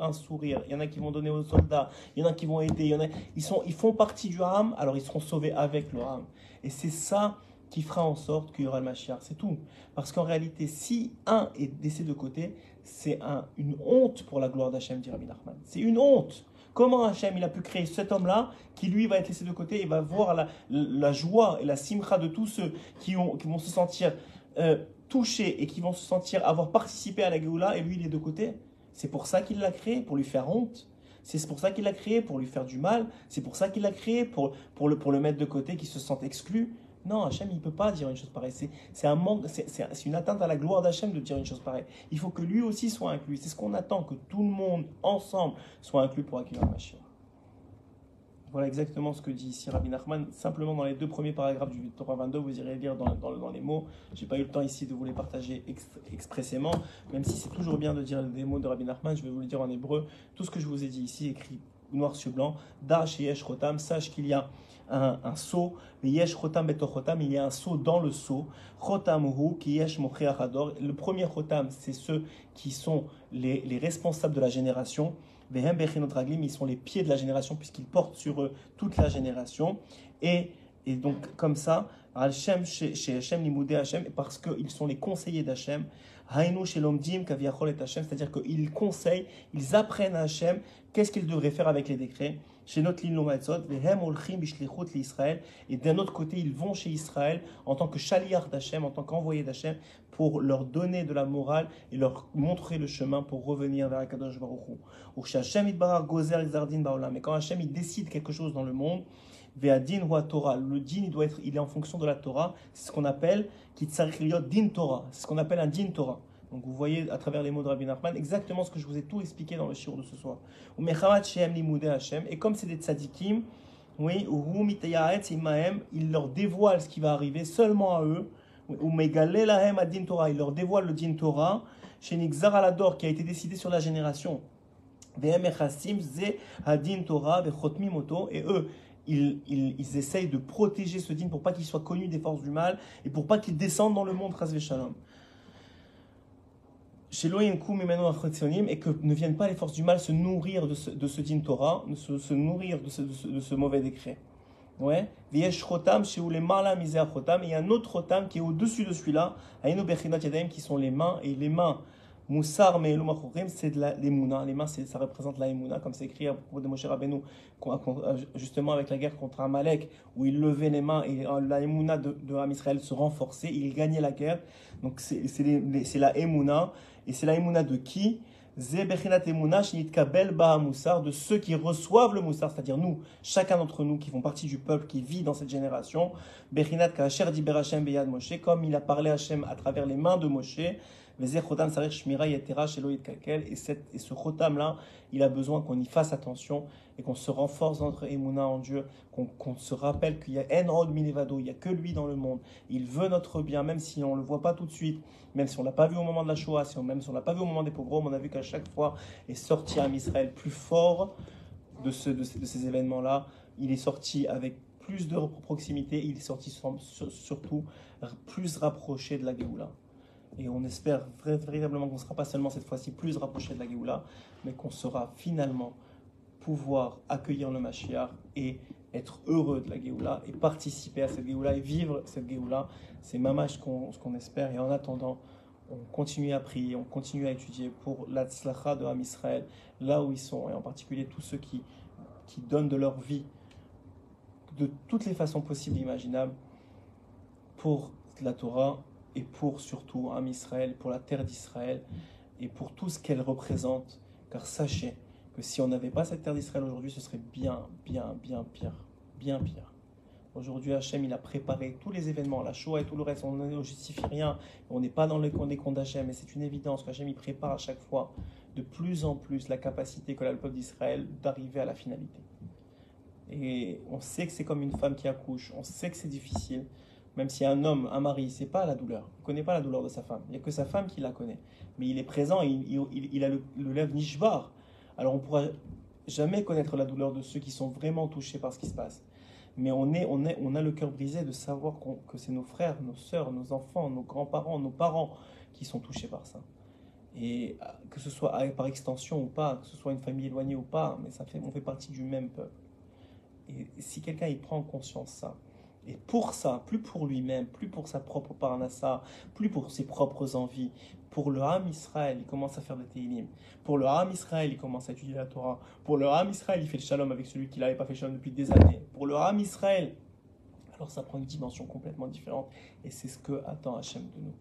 un sourire. Il y en a qui vont donner aux soldats. Il y en a qui vont aider. A, ils, sont, ils font partie du Ham, alors ils seront sauvés avec le Ham. Et c'est ça qui fera en sorte qu'il y aura le Mashiach. C'est tout. Parce qu'en réalité, si un est laissé de côté, c'est un, une honte pour la gloire d'Hachem, dit Rabbi Nachman. C'est une honte. Comment Hachem il a pu créer cet homme-là qui lui va être laissé de côté et va voir la, la, joie et la simcha de tous ceux qui, ont, qui vont se sentir euh, touchés et qui vont se sentir avoir participé à la Géoula et lui il est de côté. C'est pour ça qu'il l'a créé, pour lui faire honte. C'est pour ça qu'il l'a créé, pour lui faire du mal. C'est pour ça qu'il l'a créé, pour, pour, le, pour le mettre de côté, qui se sent exclu. Non, Hachem, il ne peut pas dire une chose pareille. C'est un manque, c'est une atteinte à la gloire d'Hachem de dire une chose pareille. Il faut que lui aussi soit inclus. C'est ce qu'on attend, que tout le monde, ensemble, soit inclus pour accueillir Mashiach. Voilà exactement ce que dit ici Rabbi Nachman. Simplement dans les deux premiers paragraphes du Torah 22, vous irez lire dans, les mots. Je n'ai pas eu le temps ici de vous les partager expressément, même si c'est toujours bien de dire des mots de Rabbi Nachman, je vais vous le dire en hébreu. Tout ce que je vous ai dit ici, écrit noir sur blanc. Dash yesh rotam, sache qu'il y a un, un seau. Yesh rotam betochotam, il y a un seau dans le seau. Rotam hu ki yesh. Le premier rotam, c'est ceux qui sont les responsables de la génération. Ils sont les pieds de la génération puisqu'ils portent sur eux toute la génération. Et, et donc, comme ça, Hashem, chez Hashem, Limoudé parce qu'ils sont les conseillers d'Hachem. C'est-à-dire qu'ils conseillent, ils apprennent à Hashem qu'est-ce qu'ils devraient faire avec les décrets. Chez notre et d'un autre côté, ils vont chez Israël en tant que chaliar d'Hachem, en tant qu'envoyé d'Hachem, pour leur donner de la morale et leur montrer le chemin pour revenir vers Akadosh Baruch Hu. Mais quand Hashem il décide quelque chose dans le monde, Ve'adin ou Torah. Le din, il, doit être, il est en fonction de la Torah. C'est ce qu'on appelle din Torah. C'est ce qu'on appelle un din Torah. Donc vous voyez à travers les mots de Rabbi Nachman exactement ce que je vous ai tout expliqué dans le shiur de ce soir. Et comme c'est des tzadikim, oui, il leur dévoile ce qui va arriver seulement à eux. Il leur dévoile le din Torah, chez Alador, qui a été décidé sur la génération. Et eux, ils, ils, essayent de protéger ce din pour pas qu'il soit connu des forces du mal et pour pas qu'il descende dans le monde. Chez et que ne viennent pas les forces du mal se nourrir de ce, de ce Torah, se, nourrir de ce, de ce, mauvais décret. Ouais. Et il y a un autre Rotam qui est au-dessus de celui-là, qui sont les mains, et les mains Moussar c'est de l'émouna. Les mains, ça représente la comme c'est écrit à propos de Moshe Rabbeinu, justement avec la guerre contre Amalek, où il levait les mains et euh, la de, de Israël se renforçait, il gagnait la guerre. Donc c'est la émouna. Et c'est la émouna de qui? De ceux qui reçoivent le moussar, c'est-à-dire nous, chacun d'entre nous qui font partie du peuple qui vit dans cette génération. Comme il a parlé Hachem à travers les mains de Moshe. Et, cette, et ce chotam là, il a besoin qu'on y fasse attention et qu'on se renforce dans notre émouna en Dieu, qu'on se rappelle qu'il y a Enrod Milevado, il n'y a que lui dans le monde. Il veut notre bien, même si on ne le voit pas tout de suite, même si on ne l'a pas vu au moment de la Shoah, même si on ne l'a pas vu au moment des pogroms, on a vu qu'à chaque fois est sorti un Israël plus fort de, ces, événements-là. Il est sorti avec plus de proximité, il est sorti surtout plus rapproché de la Géoula. Et on espère véritablement qu'on ne sera pas seulement cette fois-ci plus rapproché de la Géoula, mais qu'on sera finalement pouvoir accueillir le Mashiach et être heureux de la Géoula et participer à cette Géoula et vivre cette Géoula. C'est mamash ce qu'on espère. Et en attendant, on continue à prier, on continue à étudier pour la de Ham Israël, là où ils sont, et en particulier tous ceux qui, qui donnent de leur vie de toutes les façons possibles et imaginables pour la Torah et pour surtout Am Israël, pour la terre d'Israël et pour tout ce qu'elle représente. Car sachez que si on n'avait pas cette terre d'Israël aujourd'hui, ce serait bien, bien, bien pire. Bien pire. Aujourd'hui, Hachem, il a préparé tous les événements, la Shoah et tout le reste. On ne justifie rien. On n'est pas dans le compte des comptes d'Hachem. Mais c'est une évidence qu'Hachem, il prépare à chaque fois de plus en plus la capacité que le peuple d'Israël d'arriver à la finalité. Et on sait que c'est comme une femme qui accouche. On sait que c'est difficile. Même si un homme, un mari, c'est pas la douleur. Il ne connaît pas la douleur de sa femme. Il n'y a que sa femme qui la connaît. Mais il est présent, il, il, a le, le lèvre nishbar. Alors on ne pourra jamais connaître la douleur de ceux qui sont vraiment touchés par ce qui se passe. Mais on, est, on, est, on a le cœur brisé de savoir que c'est nos frères, nos sœurs, nos enfants, nos grands-parents, nos parents qui sont touchés par ça. Et euh, que ce soit par extension ou pas, que ce soit une famille éloignée ou pas, mais ça fait, on fait partie du même peuple. Et si quelqu'un il prend conscience ça, et pour ça, plus pour lui-même, plus pour sa propre parnassa, plus pour ses propres envies, pour le Ham Israël, il commence à faire des Teilim. Pour le Ham Israël, il commence à étudier la Torah. Pour le Ham Israël, il fait le shalom avec celui qui n'avait pas fait le shalom depuis des années. Pour le Ham Israël, alors ça prend une dimension complètement différente. Et c'est ce que attend Hachem de nous.